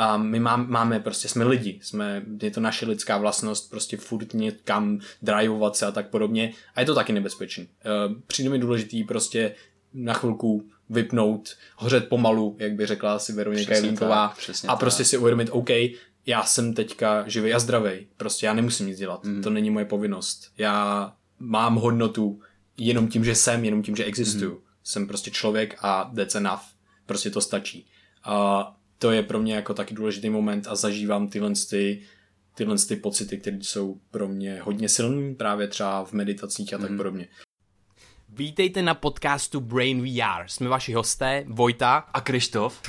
A my máme, máme prostě, jsme lidi, jsme, je to naše lidská vlastnost, prostě furt někam drivovat se a tak podobně. A je to taky nebezpečný. Uh, přijde mi důležitý prostě na chvilku vypnout, hořet pomalu, jak by řekla asi Veronika Jelínková. A prostě si uvědomit, OK, já jsem teďka živý a zdravý. Prostě já nemusím nic dělat. Mm. To není moje povinnost. Já mám hodnotu jenom tím, že jsem, jenom tím, že existuju. Mm. Jsem prostě člověk a that's enough. Prostě to stačí. A to je pro mě jako taky důležitý moment a zažívám tyhle ty, tyhle ty pocity, které jsou pro mě hodně silné, právě třeba v meditacích a tak mm. podobně. Vítejte na podcastu Brain VR. Jsme vaši hosté, Vojta a Krištof.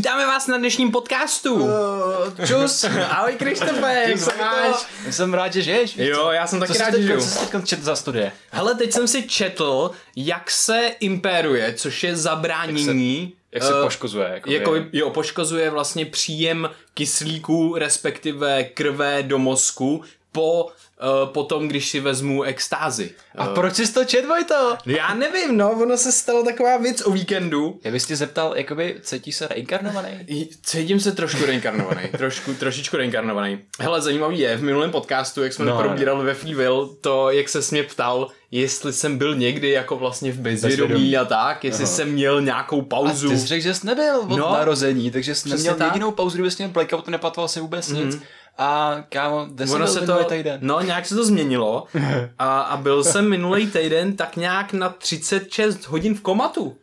Vítáme vás na dnešním podcastu. Uh, čus, ahoj Krištofe, jak se máš? Jsem rád, že žiješ. Jo, já jsem taky rád, že žiju. Co jsi teď četl za studie? Hele, teď jsem si četl, jak se imperuje, což je zabránění jak se uh, poškozuje? Jakoby. Jako, jo, poškozuje vlastně příjem kyslíku, respektive krve do mozku po uh, potom, když si vezmu extázy. A uh, proč jsi to čet, Vojto? Já nevím, no, ono se stalo taková věc o víkendu. Já bys tě zeptal, jakoby, cítí se reinkarnovaný? Cítím se trošku reinkarnovaný, trošku, trošičku reinkarnovaný. Hele, zajímavý je, v minulém podcastu, jak jsme no, probírali ve Freeville, to, jak se mě ptal, jestli jsem byl někdy jako vlastně v bezvědomí a tak, jestli Aha. jsem měl nějakou pauzu. A ty jsi řekl, že jsi nebyl od no, narození, takže jsi neměl tak. jedinou pauzu, kdyby jsi měl blackout, nepatoval se vůbec mm-hmm. nic. A kámo, kde ono se to, týden? No, nějak se to změnilo a, a byl jsem minulý týden tak nějak na 36 hodin v komatu. Uh,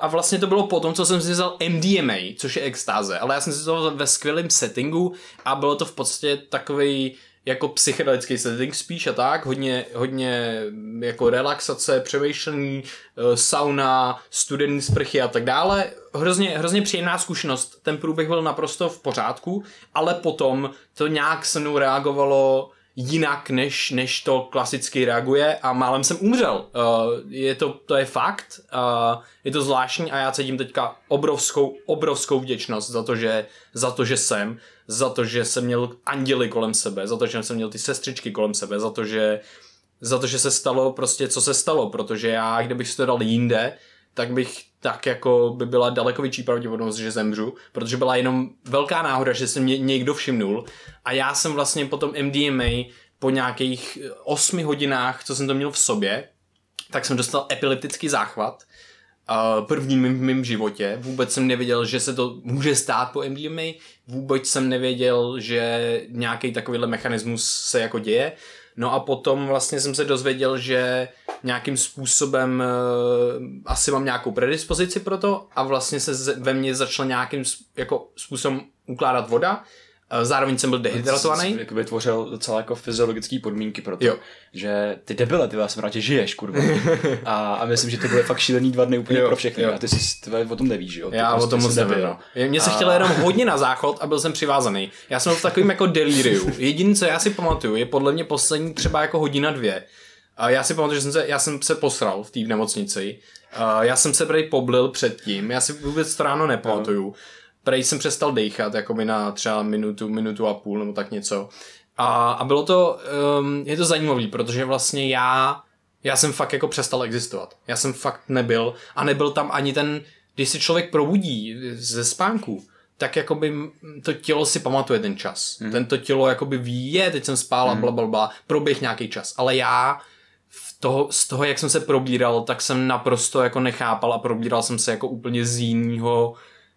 a vlastně to bylo potom, co jsem si vzal MDMA, což je extáze, ale já jsem si to vzal ve skvělém settingu a bylo to v podstatě takový jako psychedelický setting spíš a tak, hodně, hodně jako relaxace, přemýšlení, eh, sauna, studený sprchy a tak dále. Hrozně, hrozně příjemná zkušenost. Ten průběh byl naprosto v pořádku, ale potom to nějak se mnou reagovalo jinak, než, než to klasicky reaguje a málem jsem umřel. Uh, je to, to je fakt, uh, je to zvláštní a já cítím teďka obrovskou, obrovskou vděčnost za to, že, za to, že jsem, za to, že jsem měl anděly kolem sebe, za to, že jsem měl ty sestřičky kolem sebe, za to, že, za to, že se stalo prostě, co se stalo, protože já, kdybych to dal jinde, tak bych tak jako by byla daleko větší pravděpodobnost, že zemřu, protože byla jenom velká náhoda, že se mě někdo všimnul. A já jsem vlastně potom MDMA po nějakých osmi hodinách, co jsem to měl v sobě, tak jsem dostal epileptický záchvat, první v mém životě. Vůbec jsem nevěděl, že se to může stát po MDMA, vůbec jsem nevěděl, že nějaký takovýhle mechanismus se jako děje. No a potom vlastně jsem se dozvěděl, že nějakým způsobem uh, asi mám nějakou predispozici pro to a vlastně se ve mně začala nějakým jako způsobem ukládat voda zároveň jsem byl dehydratovaný. Jsi vytvořil docela jako fyziologické podmínky pro to, jo. že ty debile, ty vás rád žiješ, kurva. a, a, myslím, že to byly fakt šílený dva dny úplně jo, pro všechny. Jo. A ty si ty o tom nevíš, jo? Ty Já prostě o tom moc nevím. No. Mně se a... chtělo jenom hodně na záchod a byl jsem přivázaný. Já jsem v takovým jako delíriu. Jediné, co já si pamatuju, je podle mě poslední třeba jako hodina dvě. A já si pamatuju, že jsem se, já jsem se posral v té nemocnici. A já jsem se prej poblil předtím, já si vůbec to ráno nepamatuju. Jo prej jsem přestal dechat, jako mi na třeba minutu, minutu a půl nebo tak něco. A, a bylo to, um, je to zajímavé, protože vlastně já, já jsem fakt jako přestal existovat. Já jsem fakt nebyl a nebyl tam ani ten, když si člověk probudí ze spánku, tak jakoby to tělo si pamatuje ten čas. Mm. Tento tělo jakoby ví, je, teď jsem spál a mm. bla, bla, bla, proběh nějaký čas. Ale já v toho, z toho, jak jsem se probíral, tak jsem naprosto jako nechápal a probíral jsem se jako úplně z jiného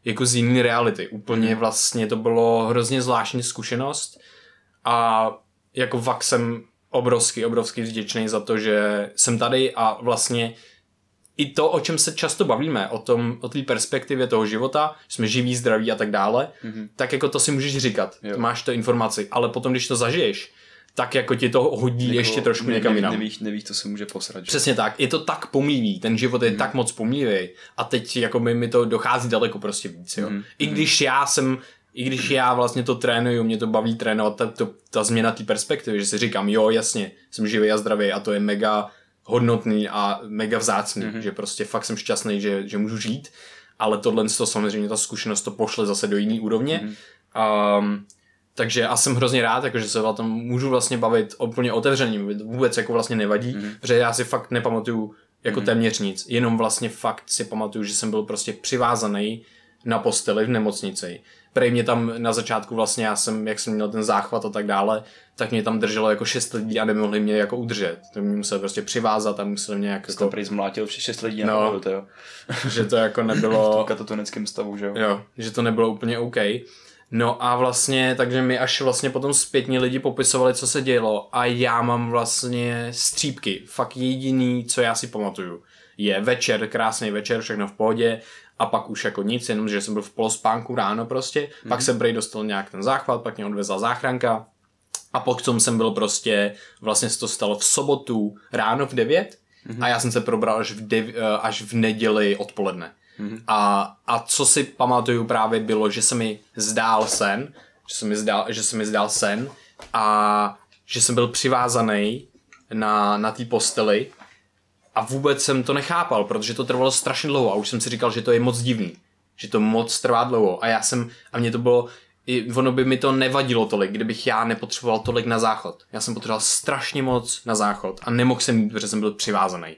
jako z jiné reality. Úplně hmm. vlastně to bylo hrozně zvláštní zkušenost a jako fakt jsem obrovský, obrovský vděčný za to, že jsem tady a vlastně i to, o čem se často bavíme, o tom, o té perspektivě toho života, že jsme živí, zdraví a tak dále, mm-hmm. tak jako to si můžeš říkat, jo. máš to informaci, ale potom, když to zažiješ, tak jako ti to hodí jako, ještě trošku někam jinam. Nevíš, nevíš, to se může posrat. Že? Přesně tak, je to tak pomývý, ten život je mm. tak moc pomývý a teď jako mi, mi to dochází daleko prostě víc, jo. Mm. I když já jsem i když já vlastně to trénuju, mě to baví trénovat, ta, to, ta změna té perspektivy, že si říkám, jo, jasně, jsem živý a zdravý a to je mega hodnotný a mega vzácný, mm-hmm. že prostě fakt jsem šťastný, že, že můžu žít, ale tohle to samozřejmě ta zkušenost to pošle zase do jiný úrovně. Mm-hmm. Um, takže a jsem hrozně rád, jako, že se o tom můžu vlastně bavit úplně otevřeně, vůbec jako vlastně nevadí, mm-hmm. protože já si fakt nepamatuju jako mm-hmm. téměř nic, jenom vlastně fakt si pamatuju, že jsem byl prostě přivázaný na posteli v nemocnici. Prej mě tam na začátku vlastně, já jsem, jak jsem měl ten záchvat a tak dále, tak mě tam drželo jako šest lidí a nemohli mě jako udržet. To mě musel prostě přivázat a musel mě jako... Jsi prej zmlátil vše šest lidí no, to, jo. že to jako nebylo... v tom katatonickém stavu, že jo. Jo, že to nebylo úplně OK. No a vlastně, takže mi až vlastně potom zpětně lidi popisovali, co se dělo a já mám vlastně střípky. Fakt jediný, co já si pamatuju, je večer, krásný večer, všechno v pohodě a pak už jako nic, jenom že jsem byl v polospánku ráno prostě, mm-hmm. pak jsem prej dostal nějak ten záchvat, pak mě odvezla záchranka a potom jsem byl prostě, vlastně se to stalo v sobotu ráno v 9 mm-hmm. a já jsem se probral až v, dev, až v neděli odpoledne. Mm-hmm. A, a co si pamatuju právě bylo, že se mi zdál sen, že se mi zdál, že se mi zdál sen a že jsem byl přivázaný na, na té posteli a vůbec jsem to nechápal, protože to trvalo strašně dlouho a už jsem si říkal, že to je moc divný, že to moc trvá dlouho a já jsem, a mě to bylo, ono by mi to nevadilo tolik, kdybych já nepotřeboval tolik na záchod. Já jsem potřeboval strašně moc na záchod a nemohl jsem protože jsem byl přivázaný.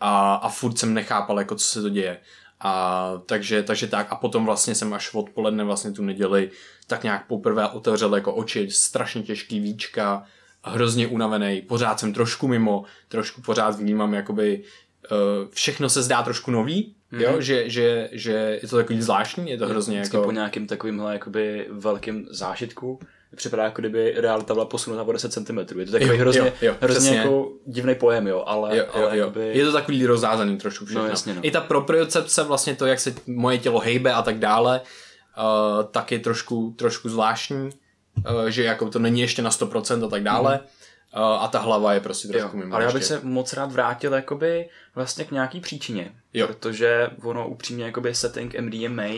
A, a furt jsem nechápal, jako co se to děje. A takže, takže tak. A potom vlastně jsem až odpoledne vlastně tu neděli tak nějak poprvé otevřel jako oči, strašně těžký víčka, hrozně unavený, pořád jsem trošku mimo, trošku pořád vnímám jakoby uh, všechno se zdá trošku nový, mm-hmm. jo, že, že, že je to takový zvláštní, je to hrozně Vždycky jako... po nějakým takovýmhle jakoby velkým zážitku připadá, jako kdyby realita byla posunuta o 10 cm. Je to takový jo, hrozně, jo, jo, hrozně jako divný pojem, jo, ale, jo, jo, ale jo. Jakoby... Je to takový rozházaný trošku všechno. No, jasně, no. I ta propriocepce, vlastně to, jak se moje tělo hejbe a tak dále, uh, tak je trošku, trošku zvláštní, uh, že jako to není ještě na 100% a tak dále. Mm a ta hlava je prostě trošku mimo. Ale já bych se moc rád vrátil jakoby vlastně k nějaký příčině, jo. protože ono upřímně jakoby setting MDMA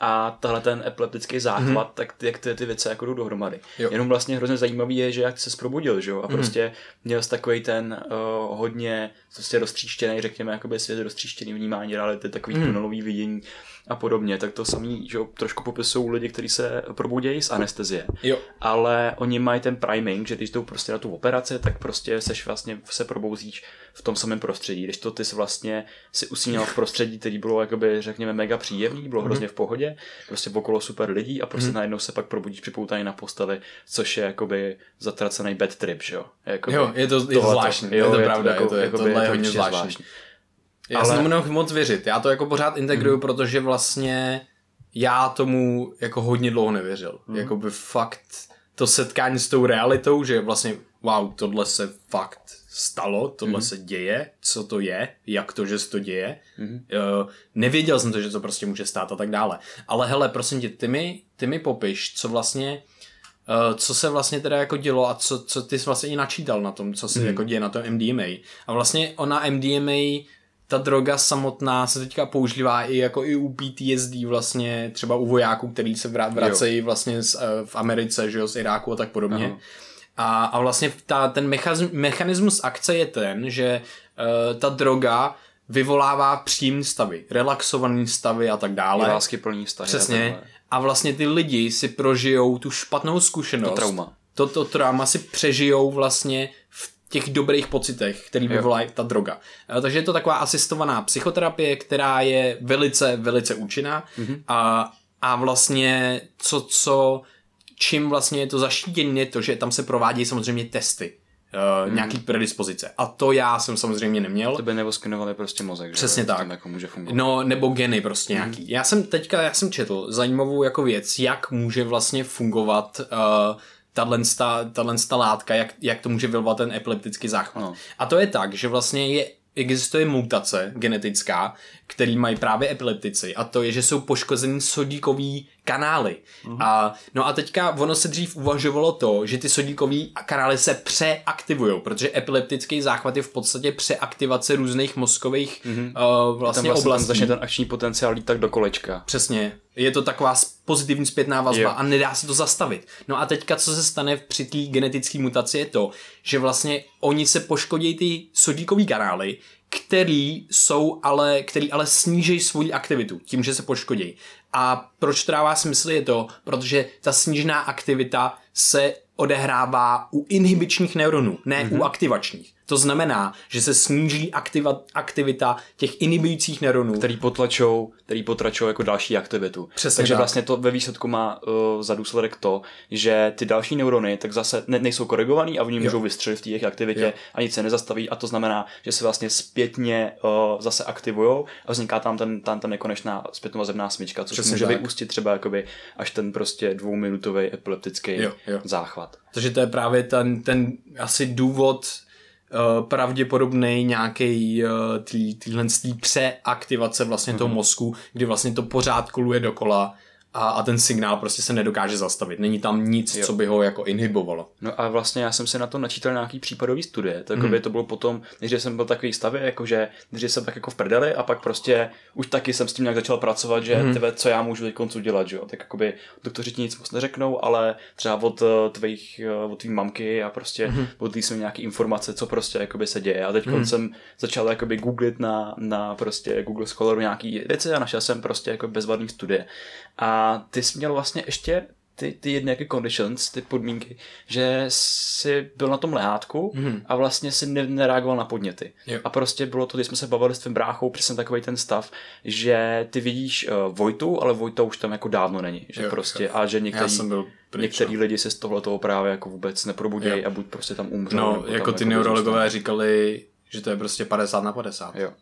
a tahle ten epileptický záchvat, mm-hmm. tak ty, jak ty, ty věci jako jdou dohromady. Jo. Jenom vlastně hrozně zajímavý je, že jak se probudil, že jo, a mm-hmm. prostě měl jsi takový ten uh, hodně prostě roztříštěný, řekněme, jakoby svět roztříštěný vnímání reality, takový mm-hmm. tunelový vidění a podobně, tak to samý, že jo, trošku popisují lidi, kteří se probudějí z anestezie. Jo. Ale oni mají ten priming, že když jdou prostě na tu operaci, tak prostě seš vlastně se probouzíš v tom samém prostředí. Když to ty jsi vlastně si usínal v prostředí, který bylo jakoby, řekněme, mega příjemný, bylo mm-hmm. hrozně v pohodě, prostě okolo super lidí a prostě mm-hmm. najednou se pak probudíš připoutaný na posteli, což je jakoby zatracený bad trip, že jo? Jakoby, jo, je to, je to zvláštní, jo, je to pravda, je to, je to, je to, tohle je hodně zvláštní. zvláštní. Já ale... jsem nemohl moc věřit. Já to jako pořád integruju, hmm. protože vlastně já tomu jako hodně dlouho nevěřil. Hmm. Jakoby fakt to setkání s tou realitou, že vlastně wow, tohle se fakt stalo, tohle mm-hmm. se děje, co to je, jak to, že se to děje. Mm-hmm. Uh, nevěděl jsem to, že to prostě může stát a tak dále. Ale hele, prosím tě, ty mi, ty mi popiš, co vlastně, uh, co se vlastně teda jako dělo a co, co ty jsi vlastně i načítal na tom, co se mm-hmm. jako děje na tom MDMA. A vlastně ona MDMA ta droga samotná se teďka používá i jako i u PTSD vlastně, třeba u vojáků, který se vracejí vlastně z, eh, v Americe, že jo, z Iráku a tak podobně. A, a vlastně ta, ten mechanismus akce je ten, že uh, ta droga vyvolává příjemné stavy, relaxované stavy a tak dále. Lásky plný stavy. Přesně. A, a vlastně ty lidi si prožijou tu špatnou zkušenost. To trauma. Toto trauma si přežijou vlastně v těch dobrých pocitech, který vyvolá ta droga. Eh, takže je to taková asistovaná psychoterapie, která je velice, velice účinná mm-hmm. a, a vlastně co, co, čím vlastně je to zaštítěné, je to, že tam se provádějí samozřejmě testy. Uh, mm. nějaký predispozice. A to já jsem samozřejmě neměl. To by nebo skenovali prostě mozek. Přesně že? tak. jako může fungovat. No, nebo geny prostě mm. nějaký. Já jsem teďka, já jsem četl zajímavou jako věc, jak může vlastně fungovat uh, tato látka, jak, jak to může vyvolat ten epileptický záchvat. No. A to je tak, že vlastně je existuje mutace genetická, který mají právě epileptici a to je, že jsou poškozený sodíkový kanály. Mm-hmm. A, no a teďka ono se dřív uvažovalo to, že ty sodíkový kanály se přeaktivují, protože epileptický záchvat je v podstatě přeaktivace různých mozkových mm-hmm. uh, vlastně, vlastně oblastí. začne ten akční potenciál lít tak do kolečka. Přesně. Je to taková pozitivní zpětná vazba jo. a nedá se to zastavit. No a teďka, co se stane při té genetické mutaci, je to, že vlastně oni se poškodí ty sodíkový kanály, který jsou ale, který ale sníží svoji aktivitu tím, že se poškodí. A proč to dává smysl je to, protože ta snížená aktivita se odehrává u inhibičních neuronů, ne mm-hmm. u mhm. aktivačních. To znamená, že se sníží aktiva, aktivita těch inhibujících neuronů. Který potlačou, který potlačou jako další aktivitu. Přesně Takže tak. vlastně to ve výsledku má uh, za důsledek to, že ty další neurony tak zase ne, nejsou korigovaný a oni můžou vystřelit v té jejich aktivitě jo. a nic se nezastaví a to znamená, že se vlastně zpětně uh, zase aktivují a vzniká tam ten, tam ta nekonečná zpětnovazebná smyčka, což Přesně může tak. vyústit třeba jakoby až ten prostě dvouminutový epileptický jo, jo. záchvat. Takže to je právě ten, ten asi důvod, Uh, pravděpodobný nějaký uh, týhle přeaktivace vlastně mm-hmm. toho mhm. mozku, kdy vlastně to pořád koluje dokola a, a ten signál prostě se nedokáže zastavit. Není tam nic, jo. co by ho jako inhibovalo. No a vlastně já jsem se na to načítal nějaký případový studie, takže mm. to bylo potom, než jsem byl takový stavě, jakože když jsem tak jako v prdeli a pak prostě už taky jsem s tím nějak začal pracovat, že mm. tebe, co já můžu teď koncu dělat, že jo. Tak jakoby doktoři ti nic moc neřeknou, ale třeba od eh, tvých, eh, od tvý mamky a prostě mm. od jsem nějaký informace, co prostě jakoby se děje. A teď mm. jsem začal jakoby googlit na, na prostě Google Scholaru nějaký věci a našel jsem prostě jako bezvadný studie. A ty jsi měl vlastně ještě ty, ty jaké conditions, ty podmínky, že jsi byl na tom lehátku mm-hmm. a vlastně si ne, nereagoval na podněty. Jo. A prostě bylo to, když jsme se bavili s tvým bráchou, přesně takový ten stav, že ty vidíš uh, Vojtu, ale Vojta už tam jako dávno není. Že jo, prostě, jo. A že některý, Já jsem byl některý no. lidi se z tohoto právě jako vůbec neprobudějí a buď prostě tam umřou. No, jako ty jako neurologové říkali, že to je prostě 50 na 50. Jo.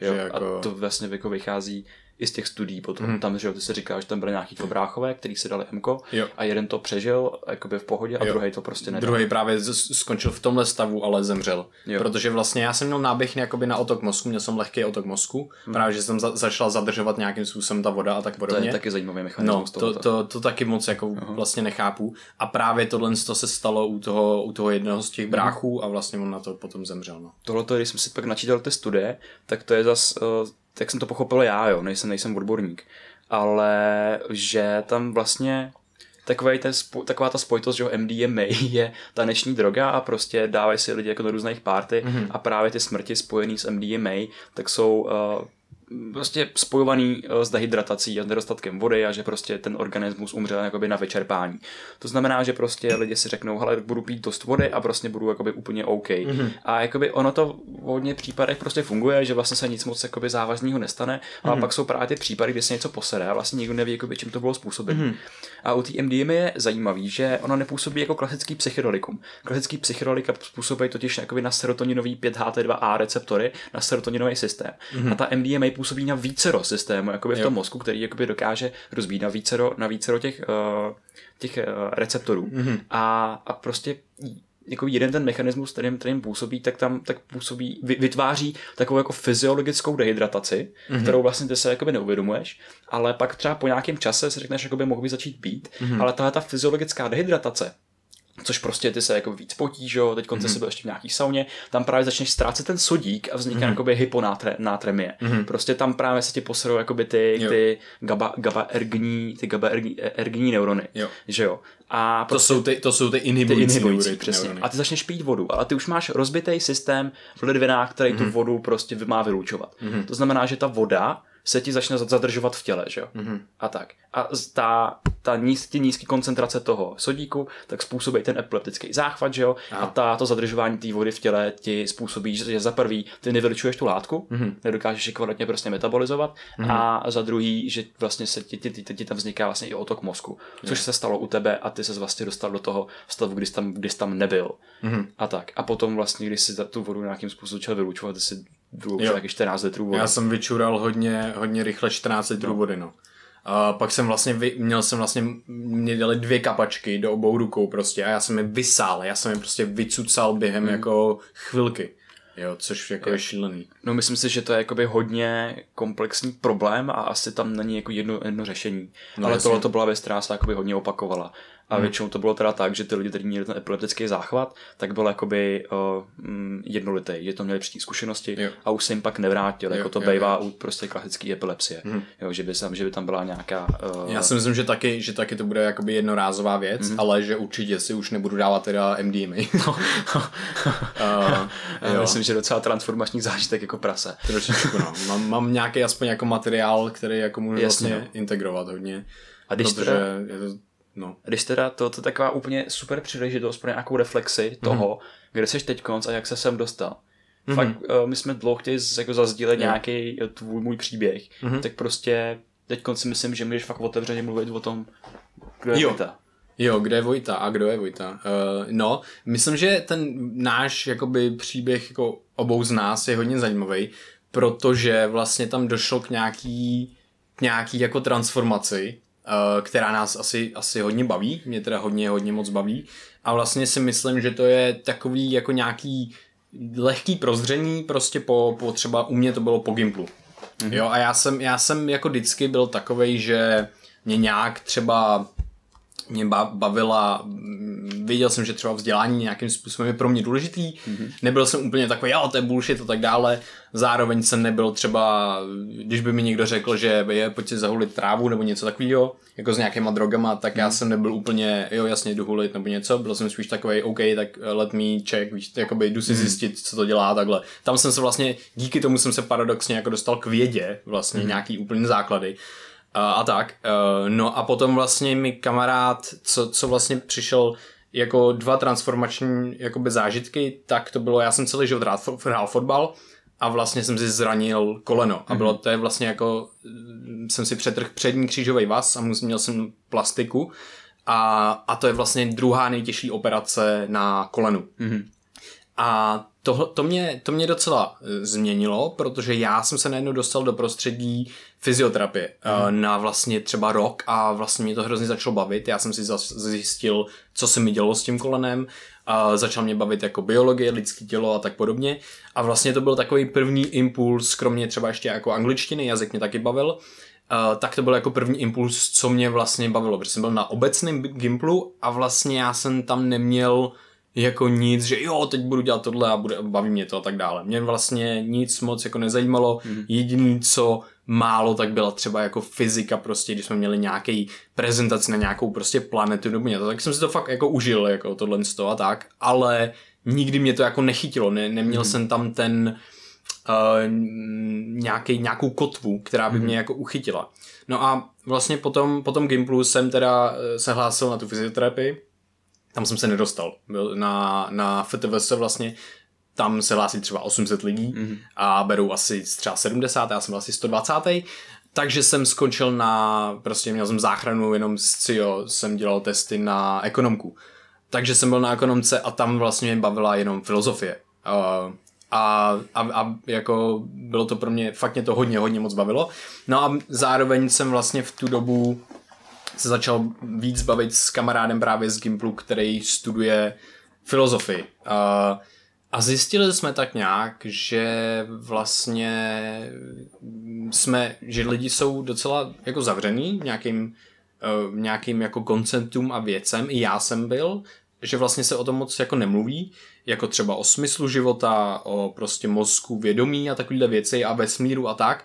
Jo, jako... a to vlastně jako vychází i z těch studií potom. Hmm. Tam, že ty se říká, že tam byly nějaký bráchové, který si dali MKO jo. a jeden to přežil jakoby v pohodě a druhý to prostě nedal. Druhý právě skončil v tomhle stavu, ale zemřel. Jo. Protože vlastně já jsem měl náběh jakoby na otok mozku, měl jsem lehký otok mozku, hmm. právě že jsem za, začal zadržovat nějakým způsobem ta voda a tak podobně. To je taky zajímavý mechanismus. No, to, to, to, to, taky moc jako uh-huh. vlastně nechápu. A právě tohle to se stalo u toho, u toho jednoho z těch mhm. bráchů uh-huh. a vlastně on na to potom zemřel. No. Tohle, když jsem si pak načítal ty studie, tak to je zas uh, tak jsem to pochopil já, jo, nejsem, nejsem odborník, ale že tam vlastně takový ten, taková ta spojitost, že MDMA je taneční droga a prostě dávají si lidi jako do různých párty mm-hmm. a právě ty smrti spojené s MDMA, tak jsou uh, prostě spojovaný eh, s dehydratací a nedostatkem vody a že prostě ten organismus umřel jakoby na vyčerpání. To znamená, že prostě lidi si řeknou, hele, budu pít dost vody a prostě budu jakoby úplně OK. Mm-hmm. A jakoby ono to v hodně případech prostě funguje, že vlastně se nic moc jakoby závažného nestane, mm-hmm. ale pak jsou právě ty případy, kdy se něco posede a vlastně nikdo neví, jakoby, čím to bylo způsobeno. Mm-hmm. A u té MDMA je zajímavý, že ono nepůsobí jako klasický psychedelikum. Klasický psychedelika způsobí totiž jakoby na serotoninový 5HT2A receptory, na serotoninový systém. Mm-hmm. A ta MDMA působí na vícero systémů, jakoby v tom mozku, který jakoby dokáže rozbít na vícero, na vícero těch, uh, těch uh, receptorů. Mm-hmm. A, a prostě jako jeden ten mechanismus, kterým, kterým působí, tak tam tak působí, vytváří takovou jako fyziologickou dehydrataci, mm-hmm. kterou vlastně ty se jakoby neuvědomuješ, ale pak třeba po nějakém čase si řekneš, jakoby mohl by začít pít, mm-hmm. ale tahle ta fyziologická dehydratace, což prostě ty se jako víc potíš, jo, teď konce mm-hmm. si byl ještě v nějaký sauně, tam právě začneš ztrácet ten sodík a vzniká mm-hmm. jakoby hyponátremie. Mm-hmm. Prostě tam právě se ti poserou jakoby ty, ty GABA, GABA ergní, ty GABA ergní, ergní neurony, jo. že jo. A prostě, to, jsou ty, to jsou ty inhibující, ty inhibující neury, přesně. Neurony. A ty začneš pít vodu, ale ty už máš rozbitý systém v ledvinách, který mm-hmm. tu mhm. vodu prostě má vylučovat. Mm-hmm. To znamená, že ta voda se ti začne zadržovat v těle, že jo? Mm-hmm. A tak. A ta, ta níz, ty nízké koncentrace toho sodíku, tak způsobí ten epileptický záchvat, že jo? Aha. A ta, to zadržování té vody v těle ti způsobí, že za prvý ty nevylučuješ tu látku, mm-hmm. nedokážeš ji kvalitně prostě metabolizovat mm-hmm. a za druhý, že vlastně se ti, ti, ti, ti tam vzniká vlastně i otok mozku, což je. se stalo u tebe a ty se vlastně dostal do toho stavu, kdy jsi tam, kdy jsi tam nebyl. Mm-hmm. A tak. A potom vlastně, když si tu vodu nějakým způsobem začal vylučovat, ty si druhou taky 14 litrů vody. Já jsem vyčural hodně, hodně rychle 14 litrů no. vody, no. A pak jsem vlastně, vy, měl jsem vlastně, mě dali dvě kapačky do obou rukou prostě a já jsem je vysál, já jsem je prostě vycucal během hmm. jako chvilky. Jo, což jako je, je šílený. No myslím si, že to je jakoby hodně komplexní problém a asi tam není jako jedno, jedno řešení. No, Ale tohle to byla věc, která se jakoby hodně opakovala. A hmm. většinou to bylo teda tak, že ty lidi, kteří měli ten epileptický záchvat, tak byl jakoby uh, jednolitý, že to měli předtím zkušenosti jo. a už se jim pak nevrátil, jo, jako to jo, bývá jo. u prostě klasické epilepsie, hmm. jo, že, by tam, že by tam byla nějaká... Uh... Já si myslím, že taky, že taky to bude jakoby jednorázová věc, hmm. ale že určitě si už nebudu dávat teda MDMA. uh, Já myslím, že docela transformační zážitek jako prase. Trošičku, no. Mám, mám nějaký aspoň jako materiál, který jako můžu Jasně, vlastně no. integrovat hodně. A když protože teda... je to No. Když teda to, to je taková úplně super příležitost pro nějakou reflexi mm-hmm. toho, kde jsi teď konc a jak se sem dostal. Mm-hmm. Fakt, uh, my jsme dlouho chtěli jako zazdílet yeah. nějaký eh, tvůj můj příběh, mm-hmm. tak prostě teď si myslím, že můžeš fakt otevřeně mluvit o tom, kdo je jo. Vojta. Jo, kde je Vojta a kdo je Vojta. Uh, no, myslím, že ten náš jakoby příběh jako obou z nás je hodně zajímavý, protože vlastně tam došlo k nějaký, k nějaký jako transformaci která nás asi, asi hodně baví, mě teda hodně, hodně moc baví a vlastně si myslím, že to je takový jako nějaký lehký prozření prostě po, po třeba u mě to bylo po Gimplu. Mm-hmm. Jo a já jsem, já jsem jako vždycky byl takovej, že mě nějak třeba mě bavila, věděl jsem, že třeba vzdělání nějakým způsobem je pro mě důležitý, mm-hmm. nebyl jsem úplně takový, jo, to je bullshit a tak dále, zároveň jsem nebyl třeba, když by mi někdo řekl, že je, pojď si zahulit trávu nebo něco takového, jako s nějakýma drogama, tak mm-hmm. já mhm. jsem nebyl úplně, jo, jasně, jdu hulit nebo něco, byl jsem spíš takový, OK, tak let me check, víš, jakoby jdu si mm-hmm. zjistit, co to dělá takhle. Tam jsem se vlastně, díky tomu jsem se paradoxně jako dostal k vědě, vlastně mm-hmm. nějaký úplně základy a, a tak. Uh, no a potom vlastně mi kamarád, co, co vlastně přišel jako dva transformační jakoby zážitky, tak to bylo, já jsem celý život rád hrál fotbal a vlastně jsem si zranil koleno a bylo mhm. to je vlastně jako, jsem si přetrh přední křížový vaz a měl jsem plastiku a, a to je vlastně druhá nejtěžší operace na kolenu. Mm-hmm. A to, to, mě, to mě docela e, změnilo, protože já jsem se najednou dostal do prostředí fyzioterapie mm. na vlastně třeba rok a vlastně mě to hrozně začalo bavit. Já jsem si zjistil, co se mi dělo s tím kolenem, a začal mě bavit jako biologie, lidské tělo a tak podobně. A vlastně to byl takový první impuls, kromě třeba ještě jako angličtiny, jazyk mě taky bavil, Uh, tak to byl jako první impuls, co mě vlastně bavilo, protože jsem byl na obecném Gimplu a vlastně já jsem tam neměl jako nic, že jo, teď budu dělat tohle a bude, baví mě to a tak dále. Mě vlastně nic moc jako nezajímalo, mm. jediný co málo, tak byla třeba jako fyzika prostě, když jsme měli nějaký prezentaci na nějakou prostě planetu nebo něco, tak jsem si to fakt jako užil, jako tohle z toho a tak, ale nikdy mě to jako nechytilo, ne, neměl mm. jsem tam ten uh, nějaký, nějakou kotvu, která by mm. mě jako uchytila. No a vlastně potom, potom Gimplu jsem teda eh, se hlásil na tu fyzioterapii, tam jsem se nedostal. Byl na, na FTVS vlastně tam se hlásí třeba 800 lidí mm-hmm. a berou asi třeba 70, já jsem byl asi 120. Takže jsem skončil na, prostě měl jsem záchranu jenom z CIO, jsem dělal testy na ekonomku. Takže jsem byl na ekonomce a tam vlastně mě bavila jenom filozofie. Uh, a, a, a jako bylo to pro mě, fakt mě to hodně, hodně moc bavilo. No a zároveň jsem vlastně v tu dobu se začal víc bavit s kamarádem právě z Gimplu, který studuje filozofii. A, a zjistili jsme tak nějak, že vlastně jsme, že lidi jsou docela jako zavřený nějakým, uh, nějakým jako konceptům a věcem. I já jsem byl, že vlastně se o tom moc jako nemluví, jako třeba o smyslu života, o prostě mozku, vědomí a takovýhle věci a vesmíru a tak.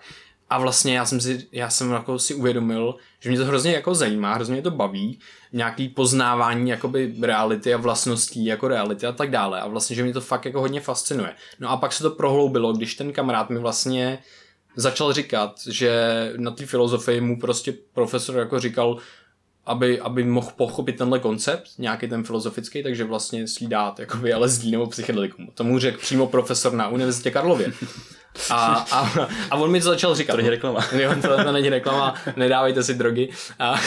A vlastně já jsem si, já jsem jako si uvědomil, že mě to hrozně jako zajímá, hrozně mě to baví, nějaký poznávání jakoby reality a vlastností jako reality a tak dále. A vlastně, že mě to fakt jako hodně fascinuje. No a pak se to prohloubilo, když ten kamarád mi vlastně začal říkat, že na té filozofii mu prostě profesor jako říkal, aby, aby mohl pochopit tenhle koncept, nějaký ten filozofický, takže vlastně slí dát jakoby LSD nebo psychedelikum. Tomu řekl přímo profesor na Univerzitě Karlově. A, a, a on mi to začal říkat. To není reklama. Jo, to, to není reklama, nedávejte si drogy. A,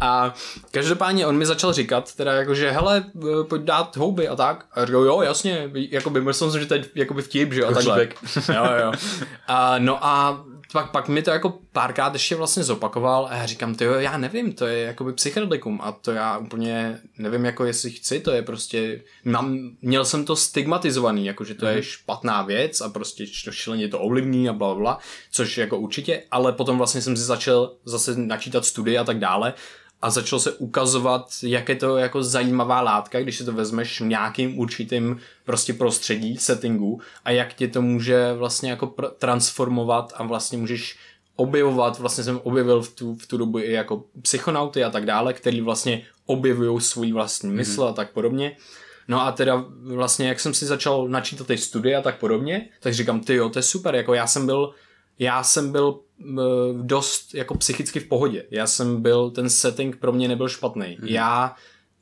a každopádně on mi začal říkat, teda jako, že hele, pojď dát houby a tak. A říkal, jo, jasně, jako by myslel jsem, že to je jakoby vtip, že jo, a takhle. jo, jo. A, no a pak, pak mi to jako párkrát ještě vlastně zopakoval a já říkám, ty já nevím, to je jakoby psychedelikum a to já úplně nevím, jako jestli chci, to je prostě, mám, měl jsem to stigmatizovaný, jako že to mm. je mhm. špatná věc a prostě šíleně to ovlivní a bla, bla, což jako určitě, ale potom vlastně jsem si začal zase načítat studie a tak dále a začalo se ukazovat, jak je to jako zajímavá látka, když si to vezmeš v nějakým určitým prostě prostředí, settingu a jak tě to může vlastně jako pr- transformovat a vlastně můžeš objevovat, vlastně jsem objevil v tu, v tu dobu i jako psychonauty a tak dále, který vlastně objevují svůj vlastní mhm. mysl mm-hmm. a tak podobně. No a teda vlastně, jak jsem si začal načítat ty studie a tak podobně, tak říkám, ty jo, to je super, jako já jsem byl, já jsem byl dost jako psychicky v pohodě. Já jsem byl, ten setting pro mě nebyl špatný. Mm. Já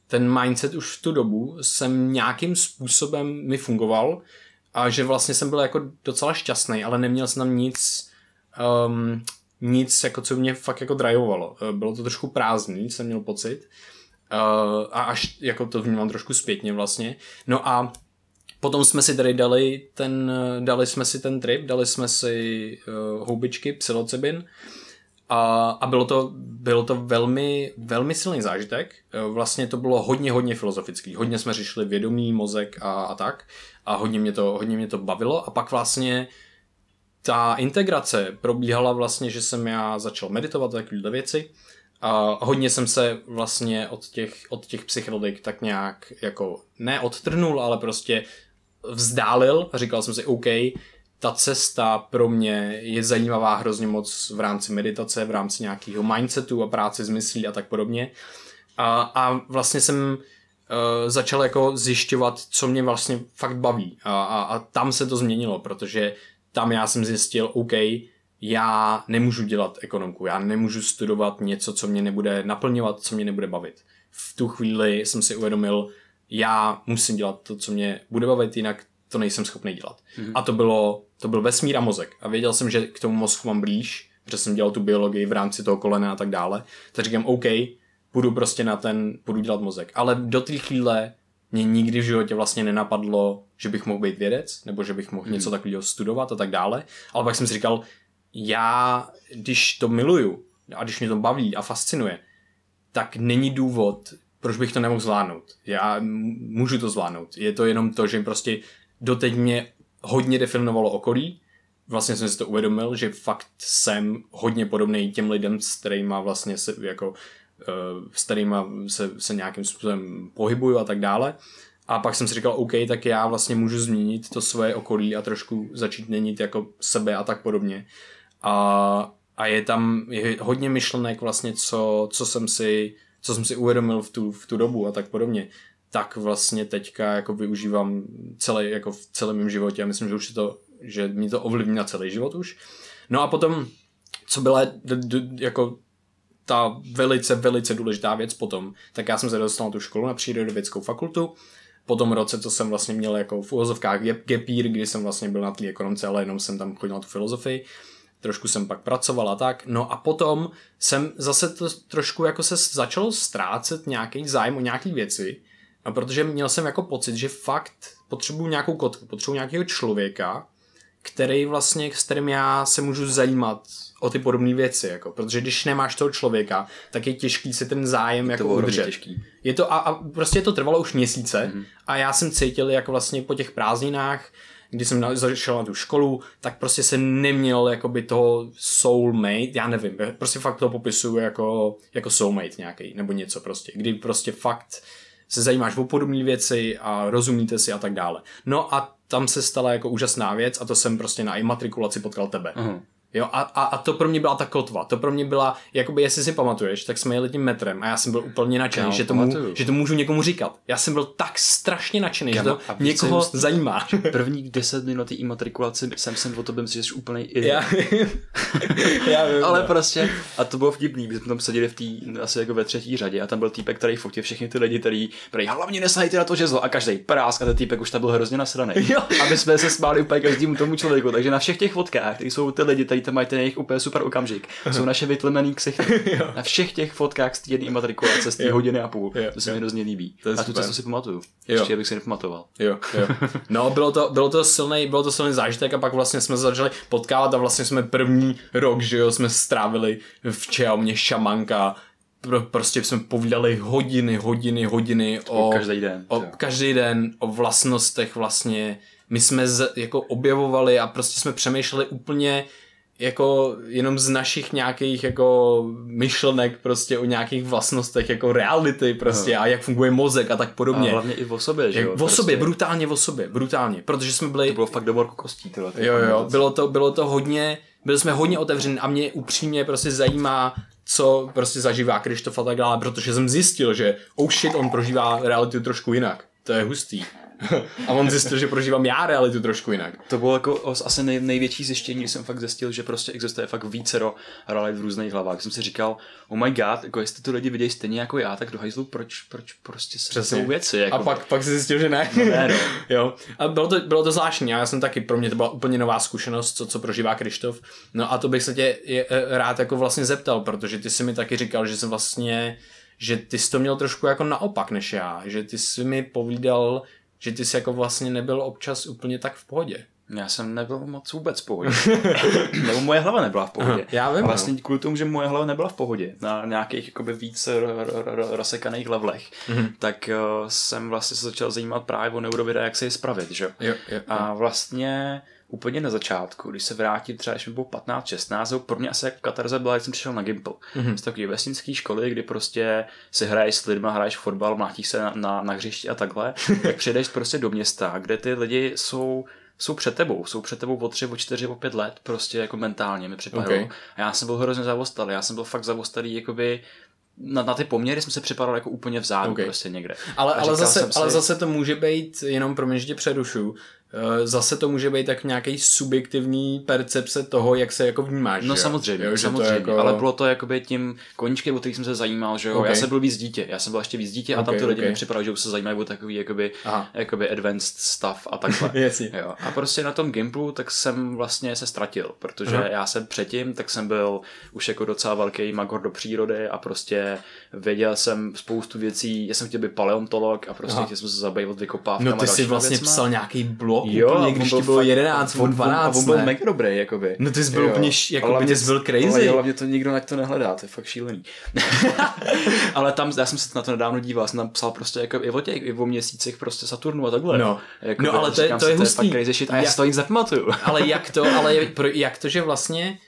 ten mindset už v tu dobu jsem nějakým způsobem mi fungoval a že vlastně jsem byl jako docela šťastný, ale neměl jsem tam nic um, nic, jako co mě fakt jako drajovalo. Eh, bylo to trošku prázdný, jsem měl pocit. Uh, a až jako to vnímám trošku zpětně vlastně. No a Potom jsme si tady dali ten, dali jsme si ten trip, dali jsme si uh, houbičky, psilocybin a, a bylo, to, bylo to velmi, velmi silný zážitek. Uh, vlastně to bylo hodně, hodně filozofický. Hodně jsme řešili vědomí, mozek a, a tak. A hodně mě, to, hodně mě to bavilo. A pak vlastně ta integrace probíhala vlastně, že jsem já začal meditovat takové věci. A hodně jsem se vlastně od těch, od těch psychedelik tak nějak jako ne odtrhnul, ale prostě vzdálil a říkal jsem si, OK, ta cesta pro mě je zajímavá hrozně moc v rámci meditace, v rámci nějakého mindsetu a práce s myslí a tak podobně. A, a vlastně jsem uh, začal jako zjišťovat, co mě vlastně fakt baví. A, a, a tam se to změnilo, protože tam já jsem zjistil, OK, já nemůžu dělat ekonomku, já nemůžu studovat něco, co mě nebude naplňovat, co mě nebude bavit. V tu chvíli jsem si uvědomil, já musím dělat to, co mě bude bavit, jinak to nejsem schopný dělat. Mm-hmm. A to bylo, to byl vesmír a mozek. A věděl jsem, že k tomu mozku mám blíž, protože jsem dělal tu biologii v rámci toho kolena a tak dále. Tak říkám, OK, půjdu prostě na ten, půjdu dělat mozek. Ale do té chvíle mě nikdy v životě vlastně nenapadlo, že bych mohl být vědec, nebo že bych mohl mm. něco takového studovat a tak dále. Ale pak jsem si říkal, já, když to miluju a když mě to baví a fascinuje, tak není důvod, proč bych to nemohl zvládnout. Já můžu to zvládnout. Je to jenom to, že prostě doteď mě hodně definovalo okolí. Vlastně jsem si to uvědomil, že fakt jsem hodně podobný těm lidem, s kterými vlastně se jako eh, s kterými se, se nějakým způsobem pohybuju a tak dále. A pak jsem si říkal, OK, tak já vlastně můžu změnit to svoje okolí a trošku začít měnit jako sebe a tak podobně. A, a je tam je hodně myšlenek vlastně, co, co jsem si co jsem si uvědomil v tu, v tu dobu a tak podobně, tak vlastně teďka jako využívám celé, jako v celém mém životě a myslím, že už je to, že mi to ovlivní na celý život už. No a potom, co byla d- d- jako ta velice, velice důležitá věc potom, tak já jsem se dostal na tu školu na přírodovědeckou fakultu, po tom roce, co jsem vlastně měl jako v úvozovkách gapír, kdy jsem vlastně byl na té ekonomce, ale jenom jsem tam chodil na tu filozofii, trošku jsem pak pracoval a tak. No a potom jsem zase to trošku jako se začal ztrácet nějaký zájem o nějaký věci, a protože měl jsem jako pocit, že fakt potřebuju nějakou kotku, potřebuju nějakého člověka, který vlastně, s kterým já se můžu zajímat o ty podobné věci, jako, protože když nemáš toho člověka, tak je těžký si ten zájem jako udržet. Těžký. Je to a, a prostě to trvalo už měsíce mm-hmm. a já jsem cítil, jak vlastně po těch prázdninách když jsem zašel na tu školu, tak prostě se neměl jakoby toho soulmate, já nevím, prostě fakt to popisuju jako, jako soulmate nějaký, nebo něco prostě, kdy prostě fakt se zajímáš o podobné věci a rozumíte si a tak dále. No a tam se stala jako úžasná věc a to jsem prostě na imatrikulaci potkal tebe. Uh-huh. Jo, a, a, a, to pro mě byla ta kotva. To pro mě byla, jakoby, jestli si pamatuješ, tak jsme jeli tím metrem a já jsem byl úplně nadšený, no, že, to můžu, že to můžu někomu říkat. Já jsem byl tak strašně nadšený, že to někoho just, zajímá. První deset minut té imatrikulaci jsem jsem o tobě myslel, že jsi úplný idiot. Já, já vím, Ale no. prostě, a to bylo vtipný, když jsme tam seděli v té, asi jako ve třetí řadě a tam byl týpek, který fotil všechny ty lidi, který prý, hlavně nesahejte na to žezlo a každý prásk a ten týpek už tam byl hrozně nasraný. Jo. Aby jsme se smáli úplně každému tomu člověku, takže na všech těch fotkách, jsou ty lidi, tady tam mají ten jejich úplně super okamžik. Jsou naše vytlemený ksichty. na všech těch fotkách z té jedné matrikulace z té hodiny a půl. Jo. To se mi hrozně líbí. To a tu cestu si pamatuju. Jo. Ještě bych si nepamatoval. Jo, jo. No, bylo to, bylo to silný, bylo to silný zážitek a pak vlastně jsme začali potkávat a vlastně jsme první rok, že jo, jsme strávili v Čeaumě šamanka, prostě jsme povídali hodiny, hodiny, hodiny o, o každý den. O, každý den o vlastnostech vlastně. My jsme z, jako objevovali a prostě jsme přemýšleli úplně jako jenom z našich nějakých jako myšlenek prostě o nějakých vlastnostech jako reality prostě no. a jak funguje mozek a tak podobně. A hlavně i o sobě, že jo? O prostě. sobě, brutálně o sobě, brutálně, protože jsme byli... To bylo fakt do morku kostí, tyhle. Jo, jo, bylo to, bylo to hodně, byli jsme hodně otevření a mě upřímně prostě zajímá co prostě zažívá Krištof a tak dále, protože jsem zjistil, že oh shit, on prožívá realitu trošku jinak. To je hustý. a on zjistil, že prožívám já realitu trošku jinak. To bylo jako asi nej, největší zjištění, jsem fakt zjistil, že prostě existuje fakt vícero realit v různých hlavách. Jsem si říkal, oh my god, jako jestli ty lidi vidějí stejně jako já, tak do hajzlu, proč, proč prostě se Přesně. věci. Jako... A pak, pak si zjistil, že ne. No ne no. jo. A bylo to, bylo to zvláštní, já jsem taky, pro mě to byla úplně nová zkušenost, co, co prožívá Krištof. No a to bych se tě je, e, rád jako vlastně zeptal, protože ty si mi taky říkal, že jsem vlastně že ty jsi to měl trošku jako naopak než já, že ty jsi mi povídal, že ty jsi jako vlastně nebyl občas úplně tak v pohodě. Já jsem nebyl moc vůbec v pohodě. Nebo moje hlava nebyla v pohodě. Já vím. A vlastně kvůli tomu, že moje hlava nebyla v pohodě na nějakých jakoby víc rozsekaných levelech, mm-hmm. tak uh, jsem vlastně se začal zajímat právě o neurovida, jak se je spravit, že? Jo, jo, A vlastně úplně na začátku, když se vrátím třeba, když mi bylo 15, 16, pro mě asi jako katarze byla, když jsem přišel na Gimple. Mm-hmm. Z takové vesnické školy, kdy prostě se hraješ s lidmi, hraješ fotbal, mlátíš se na, na, na hřišti a takhle, tak přijdeš prostě do města, kde ty lidi jsou jsou před tebou, jsou před tebou o tři, o čtyři, o pět let, prostě jako mentálně mi připadalo. Okay. A já jsem byl hrozně zavostalý, já jsem byl fakt zavostalý, jakoby na, na ty poměry jsem se připadal jako úplně vzadu okay. prostě někde. Ale, ale, zase, si... ale zase to může být, jenom pro mě, že tě přerušu, zase to může být tak nějaký subjektivní percepce toho, jak se jako vnímáš. No samozřejmě, jo, samozřejmě, jako... ale bylo to jakoby tím koníčkem, o který jsem se zajímal, že jo, okay. já jsem byl víc dítě, já jsem byl ještě víc dítě okay, a tam ty lidi okay. mi připadali, že už se zajímají o takový jakoby, jakoby advanced stuff a takhle. jo. A prostě na tom Gimplu tak jsem vlastně se ztratil, protože Aha. já jsem předtím, tak jsem byl už jako docela velký magor do přírody a prostě věděl jsem spoustu věcí, já jsem chtěl být paleontolog a prostě chtěl jsem se zabývat vykopávkama. No ty jsi vlastně věcma. psal nějaký blog jo, úplně, když ti bylo 11 nebo 12. A on byl mega dobrý, jakoby. No ty jsi byl jo. úplně, jako by jsi byl crazy. Ale hlavně to nikdo na to nehledá, to je fakt šílený. ale tam, já jsem se na to nedávno díval, jsem tam psal prostě jako i o těch, i o měsících prostě Saturnu a takhle. No, jako, no ale to, je, to je hustý. To je crazy shit a já, já si to nic nepamatuju. ale jak to, ale jak to, že vlastně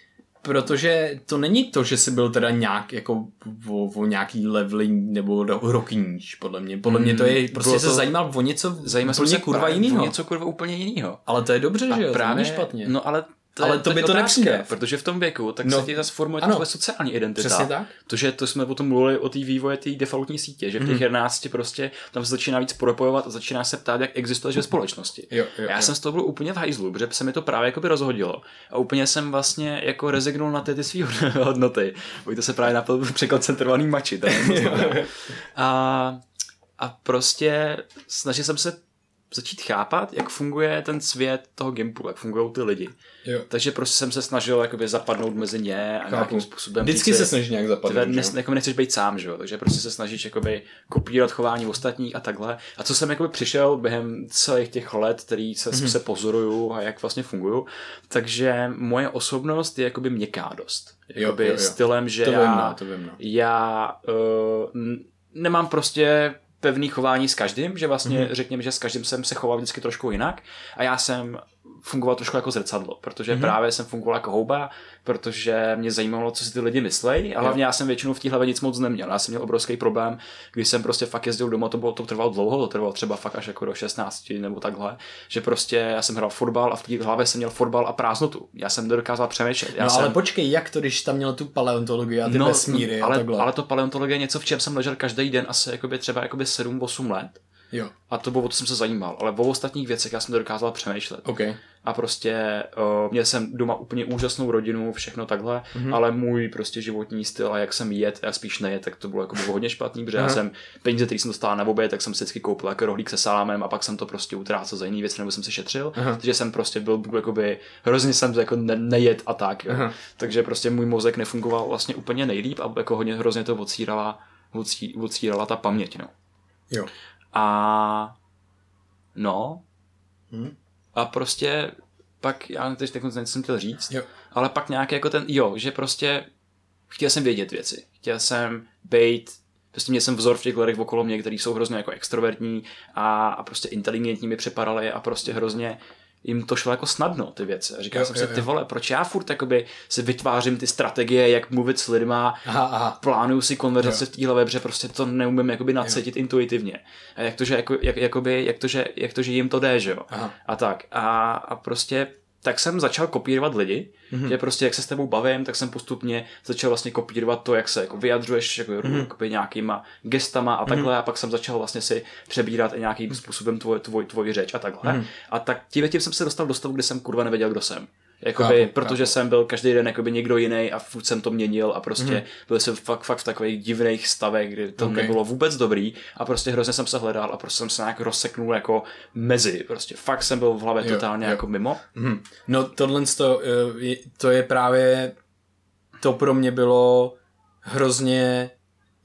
protože to není to, že jsi byl teda nějak jako o, o nějaký levely nebo roky níž, podle mě. Podle mě to je, hmm, prostě se to, zajímal o něco zajímal úplně kurva jinýho. O něco kurva úplně jinýho. Ale to je dobře, a že jo, právě, to špatně. No ale to ale to by to nepřijde. Protože v tom věku tak no, se ti zase formuje tvoje sociální identita. Přesně tak. To, že to jsme potom mluvili o té vývoje té defaultní sítě, že v těch mm. 11 prostě tam se začíná víc propojovat a začíná se ptát, jak existuješ ve společnosti. Jo, jo, Já jo. jsem z toho byl úplně v hajzlu, protože se mi to právě jako by rozhodilo. A úplně jsem vlastně jako rezignul na ty, ty své hodnoty. Bojte se právě na překoncentrovaný mači. a, a prostě snažil jsem se začít chápat, jak funguje ten svět toho Gimplu, jak fungují ty lidi. Jo. Takže prostě jsem se snažil jakoby zapadnout mezi ně a Chápu. nějakým způsobem. Vždycky se snažíš nějak zapadnout. Ne, jako nechceš být sám, že jo? takže prostě se snažíš jakoby kopírovat chování ostatních a takhle. A co jsem jakoby přišel během celých těch let, který se, mm-hmm. se pozoruju a jak vlastně fungují, takže moje osobnost je jakoby měkká dost. Jakoby jo, jo, jo. stylem, že to já, vím, no, to vím, no. já uh, nemám prostě pevný chování s každým, že vlastně mm-hmm. řekněme, že s každým jsem se choval vždycky trošku jinak a já jsem fungoval trošku jako zrcadlo, protože mm-hmm. právě jsem fungoval jako houba, protože mě zajímalo, co si ty lidi myslejí a hlavně já jsem většinou v té hlavě nic moc neměl. Já jsem měl obrovský problém, když jsem prostě fakt jezdil doma, to bylo, to trvalo dlouho, to trvalo třeba fakt až jako do 16 nebo takhle, že prostě já jsem hrál fotbal a v té hlavě jsem měl fotbal a prázdnotu. Já jsem dokázal přemýšlet. Já no jsem... ale počkej, jak to, když tam měl tu paleontologii a ty no, vesmíry ale, a takhle? ale to paleontologie je něco, v čem jsem ležel každý den asi jakoby třeba jakoby 7-8 let Jo. A to bylo, o to jsem se zajímal. Ale o ostatních věcech já jsem to dokázal přemýšlet. Okay. A prostě uh, měl jsem doma úplně úžasnou rodinu, všechno takhle, mm-hmm. ale můj prostě životní styl a jak jsem jet a spíš nejet, tak to bylo jako hodně špatný, protože já jsem peníze, které jsem dostal na oběd, tak jsem si vždycky koupil jako rohlík se salámem a pak jsem to prostě utrácel za jiný věci, nebo jsem si šetřil. Aha. Takže jsem prostě byl jakoby, hrozně jsem jako ne, nejet a tak. Jo. Takže prostě můj mozek nefungoval vlastně úplně nejlíp a jako hodně hrozně to odsírala, odsírala ta paměť. No. Jo. A no, hmm. a prostě pak, já teď tak jsem chtěl říct, jo. ale pak nějak jako ten, jo, že prostě chtěl jsem vědět věci, chtěl jsem být, prostě měl jsem vzor v těch lidech okolo mě, kteří jsou hrozně jako extrovertní a, a prostě inteligentní mi připadali a prostě hrozně jim to šlo jako snadno, ty věci. A říkal jo, jsem jo, si, ty vole, proč já furt jakoby si vytvářím ty strategie, jak mluvit s lidma, aha, aha. plánuju si konverzace jo. v té hlavě, protože prostě to neumím jakoby nacítit intuitivně. A jak to, že, jako, jak, jakoby, jak, to, že, jak to, že jim to jde, že jo? Aha. A tak. A, a prostě tak jsem začal kopírovat lidi, mm-hmm. že prostě jak se s tebou bavím, tak jsem postupně začal vlastně kopírovat to, jak se jako vyjadřuješ jako, mm-hmm. nějakýma gestama a takhle mm-hmm. a pak jsem začal vlastně si přebírat i nějakým způsobem tvoj, tvoj, tvoj řeč a takhle. Mm-hmm. A tak tím, tím jsem se dostal do stavu, kdy jsem kurva nevěděl, kdo jsem. Jakoby, chápu, protože chápu. jsem byl každý den jakoby někdo jiný a furt jsem to měnil a prostě mm. byl jsem fakt, fakt v takových divných stavech, kdy to okay. nebylo vůbec dobrý a prostě hrozně jsem se hledal a prostě jsem se nějak rozseknul jako mezi. Prostě fakt jsem byl v hlavě jo, totálně jo. jako mimo. Mm. No tohle to, eh, to je právě to pro mě bylo hrozně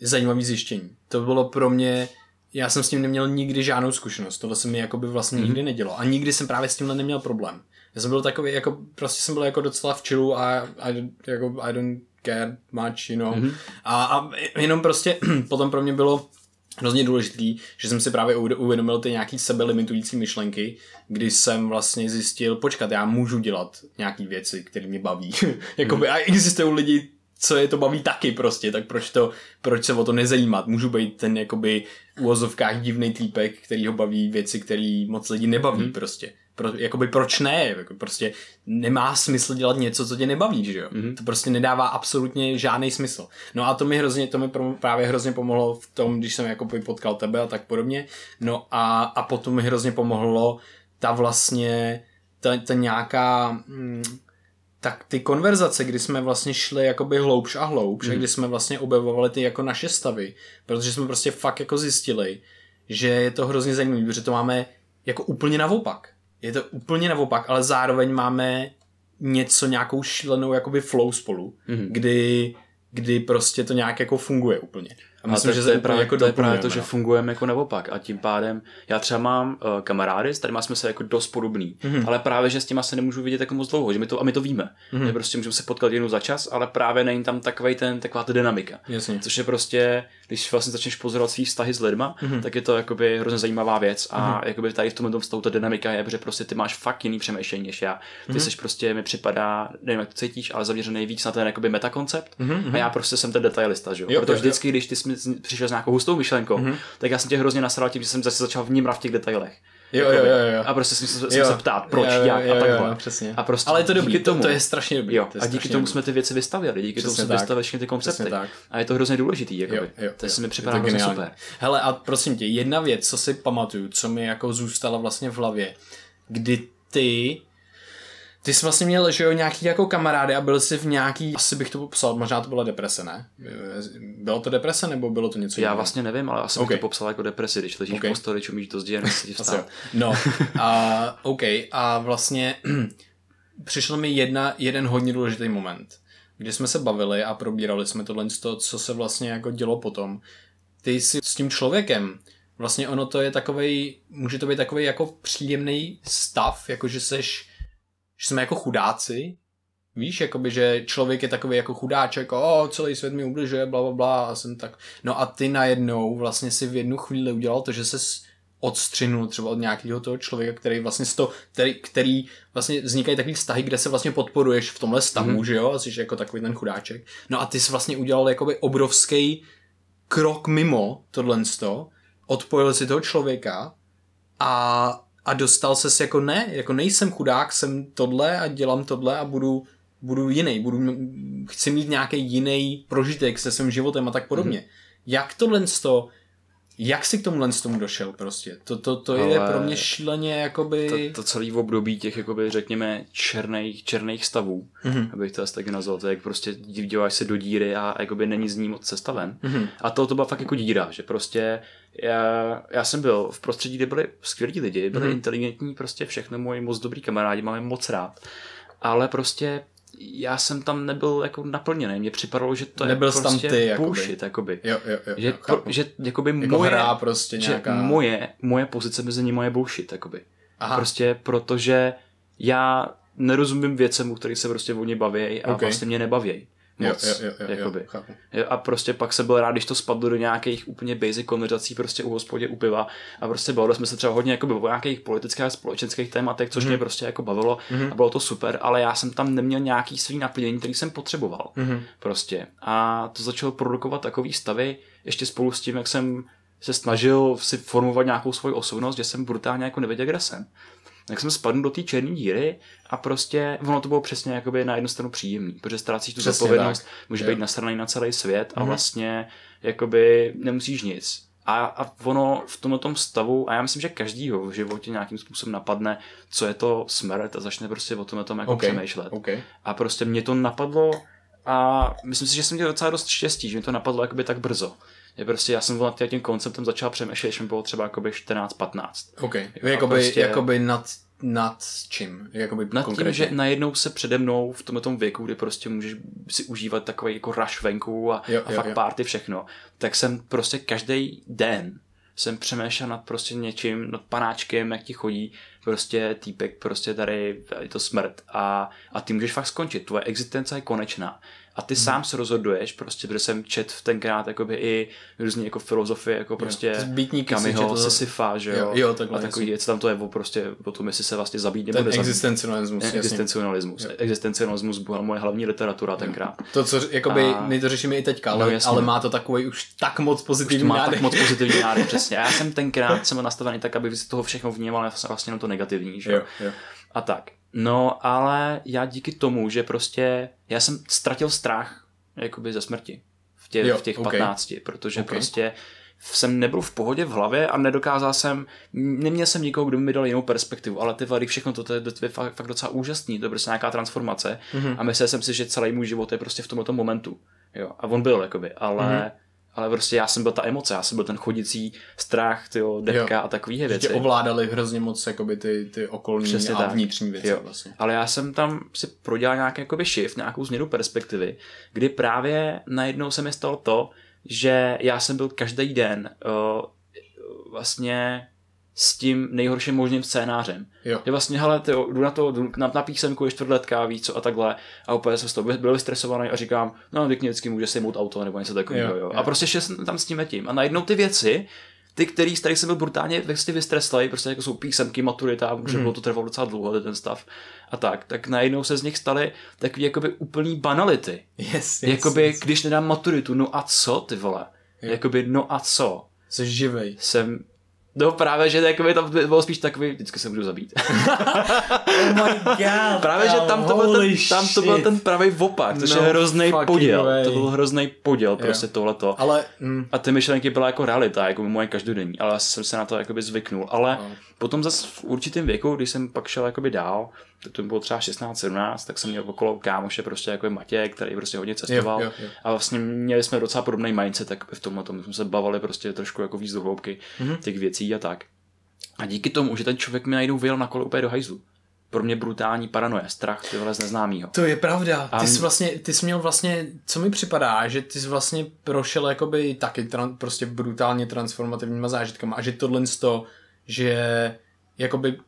zajímavé zjištění. To bylo pro mě já jsem s tím neměl nikdy žádnou zkušenost, tohle se mi jako by vlastně mm. nikdy nedělo a nikdy jsem právě s tímhle neměl problém. Já jsem byl takový, jako, prostě jsem byl jako docela v chillu a I, jako, I don't care much, you know. Mm-hmm. A, a jenom prostě potom pro mě bylo hrozně důležitý, že jsem si právě uvědomil ty nějaký sebelimitující myšlenky, kdy jsem vlastně zjistil, počkat, já můžu dělat nějaký věci, které mě baví. Jakoby, mm. a existují lidi, co je to baví taky prostě, tak proč to, proč se o to nezajímat? Můžu být ten jakoby uvozovkách divný týpek, který ho baví věci, který moc lidí nebaví mm. prostě. Pro, jakoby proč ne? Jako prostě nemá smysl dělat něco, co tě nebaví, že jo? Mm-hmm. To prostě nedává absolutně žádný smysl. No a to mi hrozně, to mi právě hrozně pomohlo v tom, když jsem jako potkal tebe a tak podobně. No a, a potom mi hrozně pomohlo ta vlastně, ta, ta nějaká, hm, tak ty konverzace, kdy jsme vlastně šli jakoby hloubš a hloubš mm. a mhm. kdy jsme vlastně objevovali ty jako naše stavy, protože jsme prostě fakt jako zjistili, že je to hrozně zajímavé, protože to máme jako úplně naopak je to úplně naopak, ale zároveň máme něco, nějakou šílenou jakoby flow spolu, mm-hmm. kdy, kdy prostě to nějak jako funguje úplně. A myslím, a že to je právě, jako to je právě to, že no. fungujeme jako naopak a tím pádem já třeba mám uh, kamarády, s kterými jsme se jako dost podobný, mm-hmm. ale právě, že s těma se nemůžu vidět jako moc dlouho, že my to, a my to víme. Mm-hmm. Prostě můžeme se potkat jednou za čas, ale právě není tam takový ten, taková ta dynamika. Jasně. Což je prostě, když vlastně začneš pozorovat svý vztahy s lidma, mm-hmm. tak je to jakoby hrozně zajímavá věc a mm-hmm. jakoby tady v tom vztahu ta dynamika je, protože prostě ty máš fakt jiný přemýšlení než já. Ty mm-hmm. jsi prostě mi připadá, nevím jak to cítíš, ale zaměřený víc na ten jakoby metakoncept mm-hmm. a já prostě jsem ten detailista, že jo? Protože jo, vždycky, jo. když ty jsi přišel s nějakou hustou myšlenkou, mm-hmm. tak já jsem tě hrozně nasral tím, že jsem zase začal vnímat v těch detailech. Jo, jo, jo, jo. A prostě jsem, jsem se ptát, proč, jo, jo, jak jo, a takhle. Jo, přesně. A prostě Ale je to dobrý, tomu, to, to, je strašně dobrý. Jo, a díky tomu jsme ty věci vystavili, díky přesně tomu jsme vystavili všechny ty koncepty. A je to hrozně důležitý, jako jo, jo, to si mi připadá hrozně super. Hele, a prosím tě, jedna věc, co si pamatuju, co mi jako zůstala vlastně v hlavě, kdy ty ty jsi vlastně měl, že jo, nějaký jako kamarády a byl jsi v nějaký, asi bych to popsal, možná to byla deprese, ne? Bylo to deprese nebo bylo to něco Já jiného? vlastně nevím, ale asi okay. bych to popsal jako depresi, když ležíš okay. v posteli, čumíš do zdi a ti vstát. No, a, OK, a vlastně přišel mi jedna, jeden hodně důležitý moment, kdy jsme se bavili a probírali jsme tohle, co se vlastně jako dělo potom. Ty jsi s tím člověkem, vlastně ono to je takovej, může to být takový jako příjemný stav, jako že seš že jsme jako chudáci, víš, jakoby, že člověk je takový jako chudáček, o, celý svět mi ubližuje, bla, bla, bla, a jsem tak, no a ty najednou vlastně si v jednu chvíli udělal to, že se odstřinul třeba od nějakého toho člověka, který vlastně to, který, který vlastně vznikají takový vztahy, kde se vlastně podporuješ v tomhle stavu, mm-hmm. že jo, a jsi jako takový ten chudáček. No a ty jsi vlastně udělal jakoby obrovský krok mimo tohle odpojil si toho člověka a a dostal ses jako ne, jako nejsem chudák, jsem tohle a dělám tohle a budu, budu jiný, budu, chci mít nějaký jiný prožitek se svým životem a tak podobně. Mm. Jak tohle to, Jak jsi k tomu z tomu došel prostě? To, to, to Ale je pro mě šíleně jakoby... To, to celý v období těch jakoby řekněme černých, černých stavů, mm-hmm. abych to asi taky nazval, to je jak prostě díváš se do díry a jakoby není z ní moc cesta ven. Mm-hmm. A to, to byla fakt jako díra, že prostě já, já jsem byl v prostředí, kde byli skvělí lidi, byli mm-hmm. inteligentní, prostě všechno moji moc dobrý kamarádi, máme moc rád. Ale prostě já jsem tam nebyl jako naplněný. Mně připadalo, že to Nebyl je prostě tam ty, bullshit, jakoby. Jo, jo, jo, že, pro, že jakoby jako moje, hra prostě nějaká... že moje, moje pozice mezi nimi je bullshit, jakoby. Aha. Prostě protože já nerozumím věcem, u kterých se prostě oni baví a okay. vlastně mě nebaví moc. Jo, jo, jo, jakoby. jo, jo, a prostě pak se byl rád, když to spadlo do nějakých úplně basic konverzací prostě u hospodě, u piva a prostě bavili jsme se třeba hodně jakoby, o nějakých politických a společenských tématech, což mm. mě prostě jako bavilo mm. a bylo to super, ale já jsem tam neměl nějaký svý naplnění, který jsem potřeboval. Mm. Prostě. A to začalo produkovat takový stavy, ještě spolu s tím, jak jsem se snažil si formovat nějakou svoji osobnost, že jsem brutálně jako nevěděl, kde jsem tak jsem spadl do té černé díry a prostě ono to bylo přesně jakoby na jednu stranu příjemný, protože ztrácíš tu zodpovědnost, můžeš být nasraný na celý svět a mm-hmm. vlastně jakoby nemusíš nic. A, a ono v tomto tom stavu, a já myslím, že každýho v životě nějakým způsobem napadne, co je to smrt a začne prostě o tom, tom jako okay. přemýšlet. Okay. A prostě mě to napadlo a myslím si, že jsem měl docela dost štěstí, že mi to napadlo jakoby tak brzo. Je prostě, já jsem nad tím konceptem začal přemýšlet, když mi bylo třeba jakoby 14-15. OK, jakoby, prostě, jakoby nad nad čím? Jakoby nad konkrétně? tím, že najednou se přede mnou v tomhle věku, kdy prostě můžeš si užívat takový jako rush venku a, jo, a jo, fakt jo. party všechno, tak jsem prostě každý den jsem přemýšlel nad prostě něčím, nad panáčkem, jak ti chodí prostě týpek, prostě tady je to smrt a, a ty můžeš fakt skončit, tvoje existence je konečná a ty hmm. sám se rozhoduješ, prostě, protože jsem čet v tenkrát jakoby i různé jako filozofie, jako prostě Kamiho, Sisyfa, že jo, jo, jo takhle, a takový věc, tam to je o prostě o tom, jestli se vlastně zabít nebo Ten existencialismus, jasně. Existencialismus, jo. existencialismus byla moje hlavní literatura tenkrát. To, co jakoby, a... my to řešíme i teďka, ale, no, ale má to takový už tak moc pozitivní má nádech. tak moc pozitivní nádech, přesně. Já jsem tenkrát jsem nastavený tak, aby z toho všechno vnímal vlastně to negativní, že jo. jo. A tak. No, ale já díky tomu, že prostě já jsem ztratil strach jakoby ze smrti v, tě, jo, v těch okay. 15, protože okay. prostě jsem nebyl v pohodě v hlavě a nedokázal jsem, neměl jsem nikoho, kdo by mi dal jinou perspektivu, ale ty vady, všechno to, to je, to je fakt, fakt docela úžasný, to je prostě nějaká transformace mm-hmm. a myslel jsem si, že celý můj život je prostě v tomto momentu. Jo, a on byl, jakoby, ale mm-hmm ale prostě já jsem byl ta emoce, já jsem byl ten chodící strach, tyjo, depka jo. a takový věci. Že ovládali hrozně moc jakoby ty, ty okolní Přesně a tak. vnitřní věci. Jo. Vlastně. Ale já jsem tam si prodělal nějaký jakoby shift, nějakou změnu perspektivy, kdy právě najednou se mi stalo to, že já jsem byl každý den uh, vlastně s tím nejhorším možným scénářem. Jo. Je vlastně, hele, ty, jdu na to, jdu na, na písemku, je čtvrtletka, víc co a takhle. A úplně jsem z toho byl vystresovaný a říkám, no, teď vždycky může sejmout auto nebo něco takového. Jo, jo. A prostě šel jsem tam s tím tím. A najednou ty věci, ty, který, z kterých jsem byl brutálně vlastně vystreslej, prostě jako jsou písemky, maturita, mm. že bylo to trvalo docela dlouho, ten stav a tak, tak najednou se z nich staly takový jakoby úplný banality. Yes, yes, jakoby, yes. když nedám maturitu, no a co ty vole? Jo. Jakoby, no a co? Jsi živej. Jsem No právě, že jakoby tam bylo spíš takový, vždycky se můžu zabít. oh my god. právě, že tam to, byl ten, tam to byl ten pravý opak, což no, je hrozný poděl. Way. To byl hrozný poděl yeah. prostě tohleto. Ale, mm. A ty myšlenky byla jako realita, jako moje každodenní, ale já jsem se na to jakoby zvyknul. Ale no. potom zase v určitém věku, když jsem pak šel jakoby dál, tak to bylo třeba 16-17, tak jsem měl okolo kámoše prostě jako Matěj, který prostě hodně cestoval. Jo, jo, jo. A vlastně měli jsme docela podobný mindset, tak v tomhle tom jsme se bavili prostě trošku jako víc do hloubky mm-hmm. těch věcí a tak. A díky tomu, že ten člověk mi najednou vyjel na kole úplně do hajzlu. Pro mě brutální paranoje, strach tyhle z neznámého. To je pravda. A ty jsi vlastně, ty jsi měl vlastně, co mi připadá, že ty jsi vlastně prošel jakoby taky tran, prostě brutálně transformativníma zážitkama a že tohle z to, že jakoby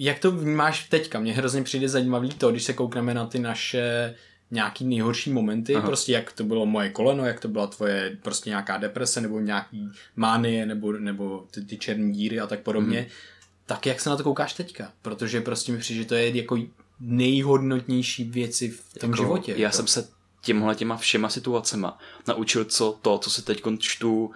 jak to vnímáš teďka? Mně hrozně přijde zajímavý to, když se koukneme na ty naše nějaký nejhorší momenty, Aha. prostě jak to bylo moje koleno, jak to byla tvoje prostě nějaká deprese nebo nějaký mánie nebo, nebo ty, ty černé díry a tak podobně, mm. tak jak se na to koukáš teďka? Protože prostě mi přijde, že to je jako nejhodnotnější věci v tom jako, životě. Já jako. jsem se těmhle těma všema situacema naučil co to, co se teď čtu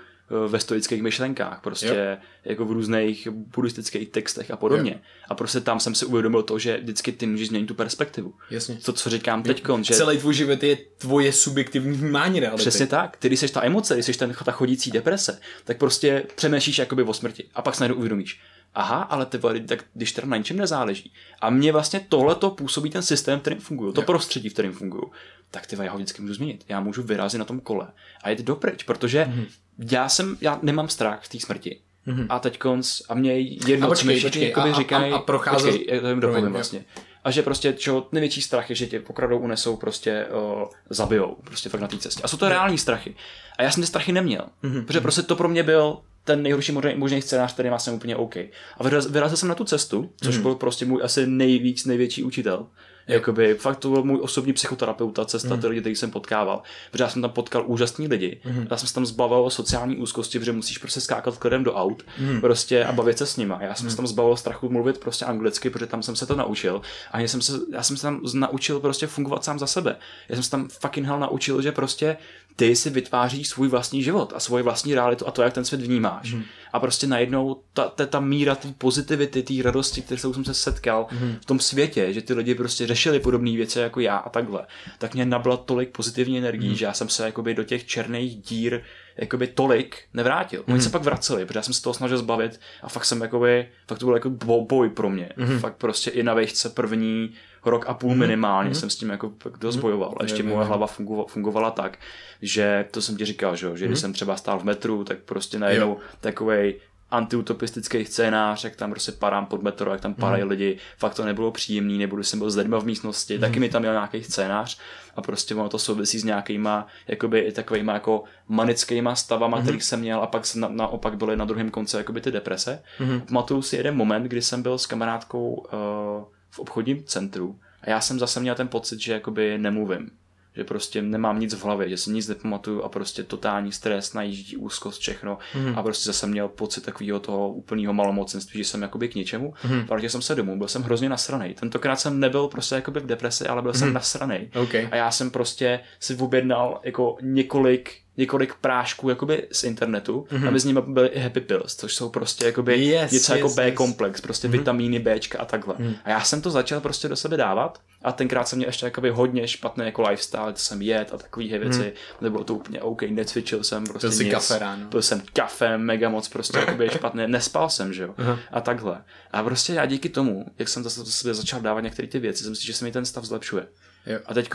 ve stoických myšlenkách, prostě jo. jako v různých buddhistických textech a podobně. Jo. A prostě tam jsem si uvědomil to, že vždycky ty můžeš změnit tu perspektivu. Jasně. To, co říkám teď. Že... Celý tvůj život je tvoje subjektivní vnímání reality. Přesně tak. Ty, když jsi ta emoce, když jsi ten, ta chodící deprese, tak prostě přemýšlíš jakoby o smrti. A pak se najednou uvědomíš aha, ale ty vole, tak když teda na ničem nezáleží. A mě vlastně tohle to působí ten systém, kterým fungují, to jo. prostředí, v kterém fungují, tak ty já ho vždycky můžu změnit. Já můžu vyrazit na tom kole a jít dopryč, protože mm-hmm. já jsem, já nemám strach z té smrti. Mm-hmm. A teď konc, a mě jedno, a počkej, co počkej, říkají, a, a, a procházel... počkej, to jim dopovím vlastně. A že prostě, čo, největší strach je, že tě pokradou, unesou, prostě o, zabijou, prostě fakt na té cestě. A jsou to reální strachy. A já jsem ty strachy neměl, mm-hmm. protože prostě to pro mě byl ten nejhorší možný, možný scénář, který má jsem úplně OK. A vyrazil jsem na tu cestu, což mm. byl prostě můj asi nejvíc, největší učitel. Jakoby, fakt to byl můj osobní psychoterapeuta, cesta, mm. ty lidi, který jsem potkával. Protože já jsem tam potkal úžasný lidi. Mm. Já jsem se tam zbavil sociální úzkosti, protože musíš prostě skákat klidem do aut mm. prostě a bavit se s nima. Já jsem mm. se tam zbavil strachu mluvit prostě anglicky, protože tam jsem se to naučil. A já jsem se, já jsem se tam naučil prostě fungovat sám za sebe. Já jsem se tam fucking hell naučil, že prostě ty si vytváříš svůj vlastní život a svoji vlastní realitu a to, jak ten svět vnímáš. Mm. A prostě najednou ta, ta, ta míra té pozitivity, té radosti, kterou jsem se setkal mm. v tom světě, že ty lidi prostě řešili podobné věci jako já a takhle, tak mě nabla tolik pozitivní energií, mm. že já jsem se jakoby do těch černých dír jakoby tolik nevrátil. Oni mm. se pak vraceli, protože já jsem se toho snažil zbavit a fakt jsem jakoby, fakt to byl jako boj pro mě. Mm. Fakt prostě i na vejšce první rok a půl mm. minimálně mm. jsem s tím jako dost mhm. bojoval. A ještě moje hlava fungovala, fungovala tak, že to jsem ti říkal, že, že když jsem třeba stál v metru, tak prostě najednou takovej antiutopistický scénář, jak tam prostě padám pod metro, jak tam padají mm. lidi, fakt to nebylo příjemný, nebudu jsem byl s lidmi v místnosti, mm. taky mi tam měl nějaký scénář a prostě ono to souvisí s nějakýma jakoby i takovýma jako manickýma stavama, mm. kterých jsem měl a pak na, naopak byly na druhém konci jakoby ty deprese. Mm. Pamatuju si jeden moment, kdy jsem byl s kamarádkou uh, v obchodním centru a já jsem zase měl ten pocit, že jakoby nemluvím že prostě nemám nic v hlavě, že si nic nepamatuju a prostě totální stres, najíždí úzkost, všechno mm. a prostě zase měl pocit takového toho úplného malomocenství, že jsem jakoby k ničemu. Mm. Vrátil jsem se domů, byl jsem hrozně nasraný. Tentokrát jsem nebyl prostě jakoby v depresi, ale byl mm. jsem mhm. nasraný. Okay. A já jsem prostě si objednal jako několik několik prášků jakoby z internetu mm-hmm. a mezi nimi byly i happy pills, což jsou prostě jakoby yes, něco jako yes, jako B-komplex, prostě mm-hmm. vitamíny Bčka a takhle. Mm. A já jsem to začal prostě do sebe dávat a tenkrát jsem měl ještě jakoby hodně špatné jako lifestyle, to jsem jet a takové věci, mm. nebylo to úplně OK, necvičil jsem prostě Byl nic, kafe ráno. Byl jsem kafe, mega moc prostě jakoby špatné, nespal jsem, že jo, uh-huh. a takhle. A prostě já díky tomu, jak jsem zase do sebe začal dávat některé ty věci, jsem si, že se mi ten stav zlepšuje. Jo. A teď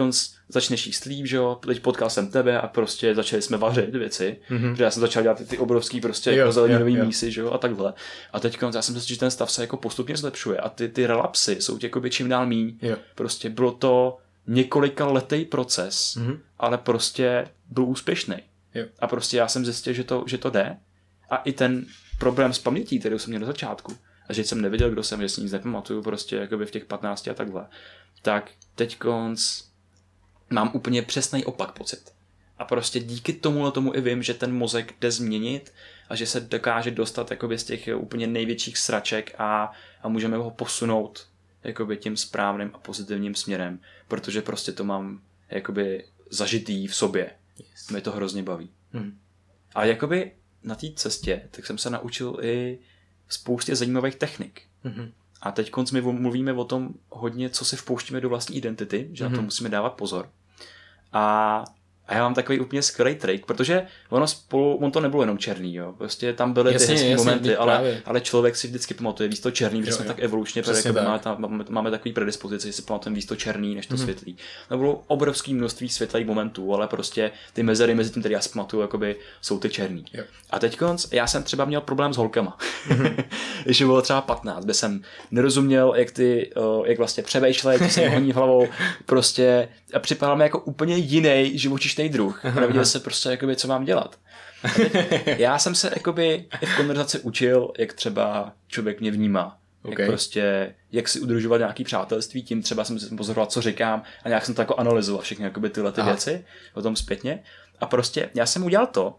začneš jíst líp, že jo, teď potkal jsem tebe a prostě začali jsme vařit věci, mm-hmm. že já jsem začal dělat ty, ty obrovský prostě jo, jako zeleninový mísy, že jo, a takhle. A teď já jsem si že ten stav se jako postupně zlepšuje a ty, ty relapsy jsou tě jako čím dál míň. Jo. Prostě bylo to několika letý proces, mm-hmm. ale prostě byl úspěšný. Jo. A prostě já jsem zjistil, že to, že to jde. A i ten problém s pamětí, který jsem měl na začátku, a že jsem nevěděl, kdo jsem, že si nic nepamatuju prostě jakoby v těch 15 a takhle, tak teď mám úplně přesný opak pocit. A prostě díky tomu tomu i vím, že ten mozek jde změnit a že se dokáže dostat jakoby z těch úplně největších sraček a, a můžeme ho posunout jakoby tím správným a pozitivním směrem, protože prostě to mám jakoby zažitý v sobě. Yes. Mě to hrozně baví. Hmm. A jakoby na té cestě, tak jsem se naučil i spoustě zajímavých technik. Mm-hmm. A teď my mluvíme o tom hodně, co si vpouštíme do vlastní identity, že mm-hmm. na to mhm. musíme dávat pozor. A a já mám takový úplně skvělý trik, protože ono spolu, on to nebylo jenom černý, jo. Prostě tam byly jasně, ty hezké momenty, ale, ale, člověk si vždycky pamatuje víc to černý, když jsme tak evolučně, protože tak. máme, tam, máme, takový predispozici, že si pamatujeme víc to černý, než to mm-hmm. světlý. To bylo obrovské množství světlých momentů, ale prostě ty mezery mezi tím, které já si pamatuju, jakoby, jsou ty černý. Jo. A teď já jsem třeba měl problém s holkama. Mm-hmm. když bylo třeba 15, kde jsem nerozuměl, jak ty, jak vlastně převejšle, co se honí hlavou, prostě a připadal mi jako úplně jiný živočišný druh. A nevěděl se prostě, jakoby, co mám dělat. já jsem se jakoby i v konverzaci učil, jak třeba člověk mě vnímá. Okay. Jak prostě, jak si udržovat nějaký přátelství, tím třeba jsem pozoroval, co říkám a nějak jsem to jako analyzoval všechny jakoby tyhle ty Aha. věci, o tom zpětně. A prostě já jsem udělal to,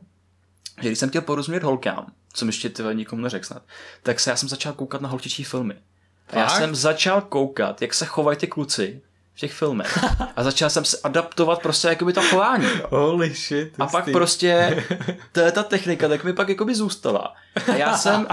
že když jsem chtěl porozumět holkám, co mi ještě tyhle nikomu neřekl snad, tak se já jsem začal koukat na holčičí filmy. A já jsem začal koukat, jak se chovají ty kluci v těch filmech. A začal jsem se adaptovat prostě jakoby to chování. Jo. Holy shit. A pak prostě to je ta technika, tak mi pak jakoby zůstala. A já jsem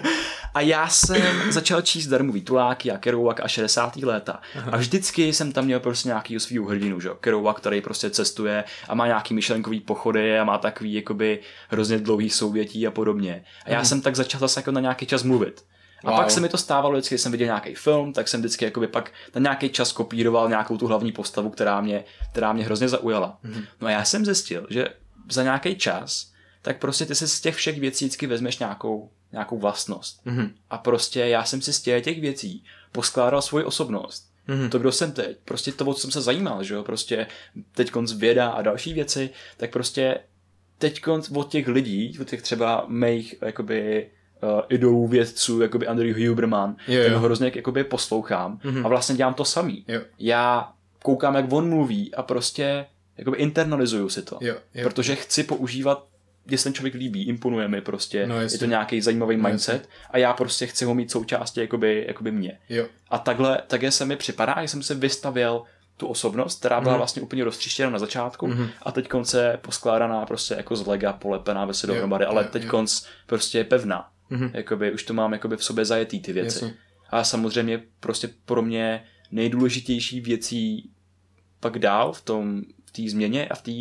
a já jsem začal číst darmový tuláky a Kerouac a 60. léta. A vždycky jsem tam měl prostě nějaký svýho hrdinu, že Kerouac, který prostě cestuje a má nějaký myšlenkový pochody a má takový jakoby hrozně dlouhý souvětí a podobně. A já mm. jsem tak začal zase jako na nějaký čas mluvit. A wow. pak se mi to stávalo vždycky, když jsem viděl nějaký film, tak jsem vždycky jakoby pak na nějaký čas kopíroval nějakou tu hlavní postavu, která mě, která mě hrozně zaujala. Mm-hmm. No a já jsem zjistil, že za nějaký čas, tak prostě ty si z těch všech věcí vždycky vezmeš nějakou, nějakou vlastnost. Mm-hmm. A prostě já jsem si z těch, těch věcí poskládal svoji osobnost. Mm-hmm. To, kdo jsem teď, prostě to, o co jsem se zajímal, že jo, prostě teď konc věda a další věci, tak prostě teď od těch lidí, od těch třeba mých jakoby uh, idolů vědců, jakoby Andrew Huberman, jo, jo. ho hrozně jakoby poslouchám mm-hmm. a vlastně dělám to samý. Jo. Já koukám, jak on mluví a prostě jakoby internalizuju si to. Jo, jo. Protože chci používat když ten člověk líbí, imponuje mi prostě, no, je to nějaký zajímavý no, mindset jasně. a já prostě chci ho mít součástí jakoby, jakoby mě. Jo. A takhle, takhle se mi připadá, že jsem se vystavěl tu osobnost, která byla mm. vlastně úplně roztříštěna na začátku mm. a teď konce poskládaná prostě jako z lega, polepená ve se dohromady, ale teď konc prostě je pevná. Mm-hmm. Jakoby, už to mám jakoby v sobě zajetý ty věci. Jasně. A samozřejmě prostě pro mě nejdůležitější věcí pak dál v tom, v té změně a v té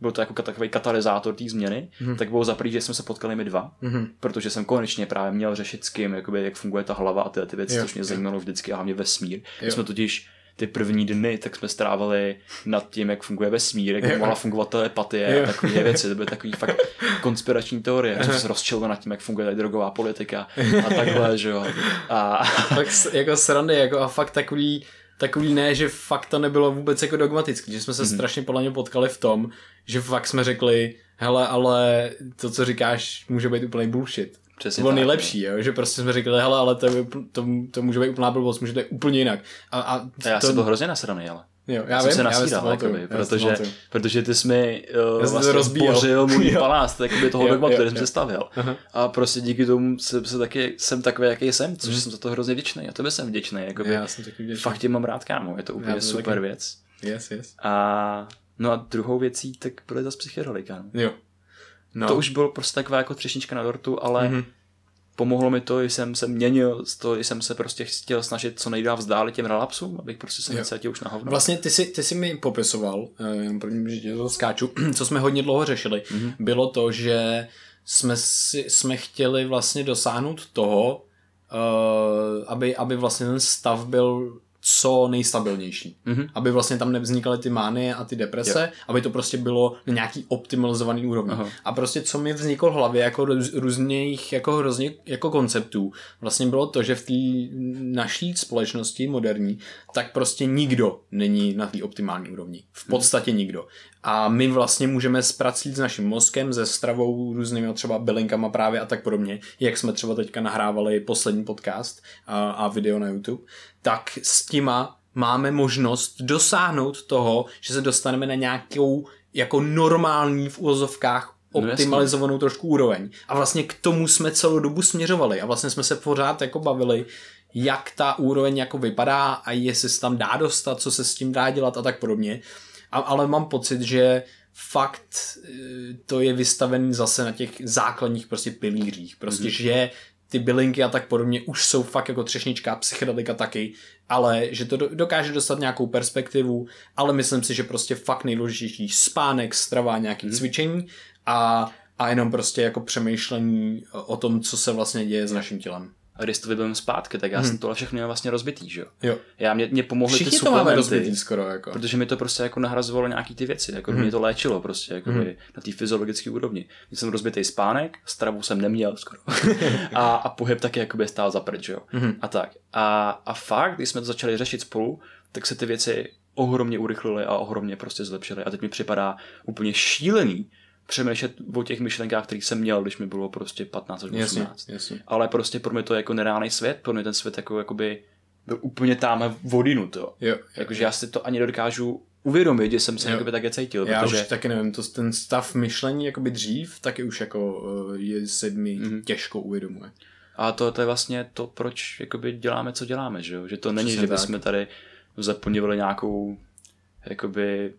byl to jako takový katalyzátor té změny, mm-hmm. tak bylo za že jsme se potkali my dva, mm-hmm. protože jsem konečně právě měl řešit s kým, jakoby, jak funguje ta hlava a ty, ty věci, jo, což mě jo. zajímalo vždycky a hlavně vesmír. My jsme totiž ty první dny, tak jsme strávili nad tím, jak funguje vesmír, jak mohla fungovat telepatie a takové věci. To byly takové fakt konspirační teorie. Jsme se rozčilili nad tím, jak funguje drogová politika a takhle, že jo. A... Tak jako srandy, jako a fakt takový takový ne, že fakt to nebylo vůbec jako dogmatický, že jsme se mm-hmm. strašně podle mě potkali v tom, že fakt jsme řekli, hele, ale to, co říkáš, může být úplný bullshit. Přesně to bylo tak, nejlepší, jo? že prostě jsme řekli, hele, ale to, to, to může být úplná blbost, může to být úplně jinak. A, a, a já to... jsem byl hrozně nasraný, ale. Jo, já, já vím, se nasíral, jakoby, protože, protože ty jsi mi uh, vlastně rozbíjel můj palác jakoby toho dogma, který jsem se stavěl. Uh-huh. A prostě díky tomu jsem, se taky, jsem takový, jaký jsem, což uh-huh. jsem za to hrozně vděčný. A tebe jsem vděčný. Jakoby, já jsem taky vděčný. Fakt tě mám rád, kámo. Je to úplně super taky. věc. Yes, yes. A no a druhou věcí, tak byly zase psychedelika. No. Jo. No. To už bylo prostě taková jako třešnička na dortu, ale mm-hmm pomohlo mi to, že jsem se měnil, to, že jsem se prostě chtěl snažit co nejdál vzdálit těm relapsům, abych prostě se necítil už na hovno. Vlastně ty si, ty si mi popisoval, eh, jenom první, že to skáču, co jsme hodně dlouho řešili, mm-hmm. bylo to, že jsme, si, jsme chtěli vlastně dosáhnout toho, uh, aby, aby vlastně ten stav byl co nejstabilnější. Mm-hmm. Aby vlastně tam nevznikaly ty mánie a ty deprese, yep. aby to prostě bylo na nějaký optimalizovaný úrovni. Aha. A prostě co mi vzniklo v hlavě jako různých jako hrozně jako konceptů, vlastně bylo to, že v té naší společnosti moderní, tak prostě nikdo není na té optimální úrovni. V mhm. podstatě mm. nikdo. A my vlastně můžeme zpracovat s naším mozkem, se stravou, různými třeba bylinkama právě a tak podobně, jak jsme třeba teďka nahrávali poslední podcast a, a video na YouTube, tak s těma máme možnost dosáhnout toho, že se dostaneme na nějakou jako normální v úvozovkách no, optimalizovanou no, trošku úroveň. A vlastně k tomu jsme celou dobu směřovali a vlastně jsme se pořád jako bavili, jak ta úroveň jako vypadá a jestli se tam dá dostat, co se s tím dá dělat a tak podobně. A, ale mám pocit, že fakt eh, to je vystavený zase na těch základních prostě pilířích. Prostě, mm-hmm. že ty bylinky a tak podobně už jsou fakt jako třešnička, psychedelika taky, ale že to dokáže dostat nějakou perspektivu, ale myslím si, že prostě fakt nejdůležitější spánek, strava, nějaký mm-hmm. cvičení a, a jenom prostě jako přemýšlení o tom, co se vlastně děje s naším tělem. A když to vybavím zpátky, tak já hmm. jsem tohle všechno měl vlastně rozbitý, že jo? Já mě, mě pomohly Všichni ty suplementy. to máme rozbitý skoro, jako. Protože mi to prostě jako nahrazovalo nějaký ty věci, jako hmm. mě to léčilo prostě, jako hmm. na té fyziologické úrovni. Měl jsem rozbitý spánek, stravu jsem neměl skoro. a, a pohyb taky jako by stál za pryč, jo? Hmm. A tak. A, a fakt, když jsme to začali řešit spolu, tak se ty věci ohromně urychlily a ohromně prostě zlepšily. A teď mi připadá úplně šílený, přemýšlet o těch myšlenkách, které jsem měl, když mi bylo prostě 15 až 18. Jasně, jasně. Ale prostě pro mě to je jako nereálný svět, pro mě ten svět jako jakoby byl úplně tam vodinut, jo. jo. Jakože já si to ani nedokážu uvědomit, že jsem se jakoby také cítil. Já protože... už taky nevím, to, ten stav myšlení jakoby dřív, taky už jako eh, je, se mi mm-hmm. těžko uvědomuje. A to, to je vlastně to, proč jakoby děláme, co děláme, že jo? Že to není, Přesně že bychom tady zaplnili nějakou jakoby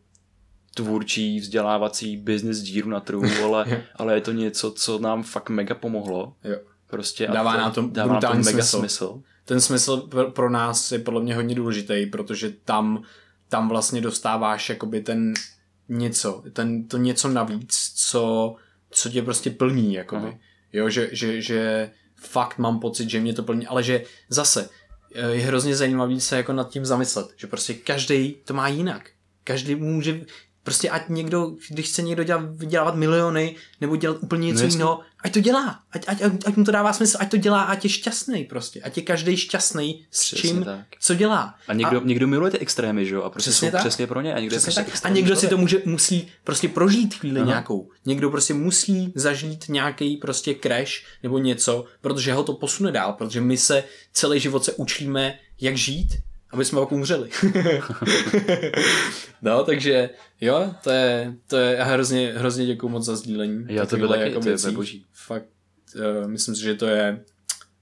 tvůrčí, vzdělávací business díru na trhu, ale, ale je to něco, co nám fakt mega pomohlo. Jo. Prostě dává to, nám to dává nám to mega smysl. smysl. Ten smysl pro nás je podle mě hodně důležitý, protože tam, tam vlastně dostáváš jakoby ten něco, ten, to něco navíc, co, co tě prostě plní, jakoby. Aha. Jo, že, že, že fakt mám pocit, že mě to plní, ale že zase eh, je hrozně zajímavý se jako nad tím zamyslet, že prostě každý to má jinak. Každý může, Prostě ať někdo, když chce někdo dělat, vydělávat miliony nebo dělat úplně něco no jiného, ať to dělá. Ať, ať, ať, ať mu to dává smysl, ať to dělá, ať je šťastný prostě. Ať je každý šťastný s přesně čím, tak. co dělá. A někdo, a, někdo miluje ty extrémy, že jo? A prostě přesně, jsou tak. přesně pro ně. A někdo, přesně prostě tak. a někdo si to může, musí prostě prožít chvíli Aha. nějakou. Někdo prostě musí zažít nějaký prostě crash nebo něco, protože ho to posune dál, protože my se celý život se učíme, jak žít aby jsme pak umřeli. no, takže jo, to je, to je hrozně, hrozně děkuju moc za sdílení. Já to bylo taky, jako je boží. Fakt, uh, myslím si, že to je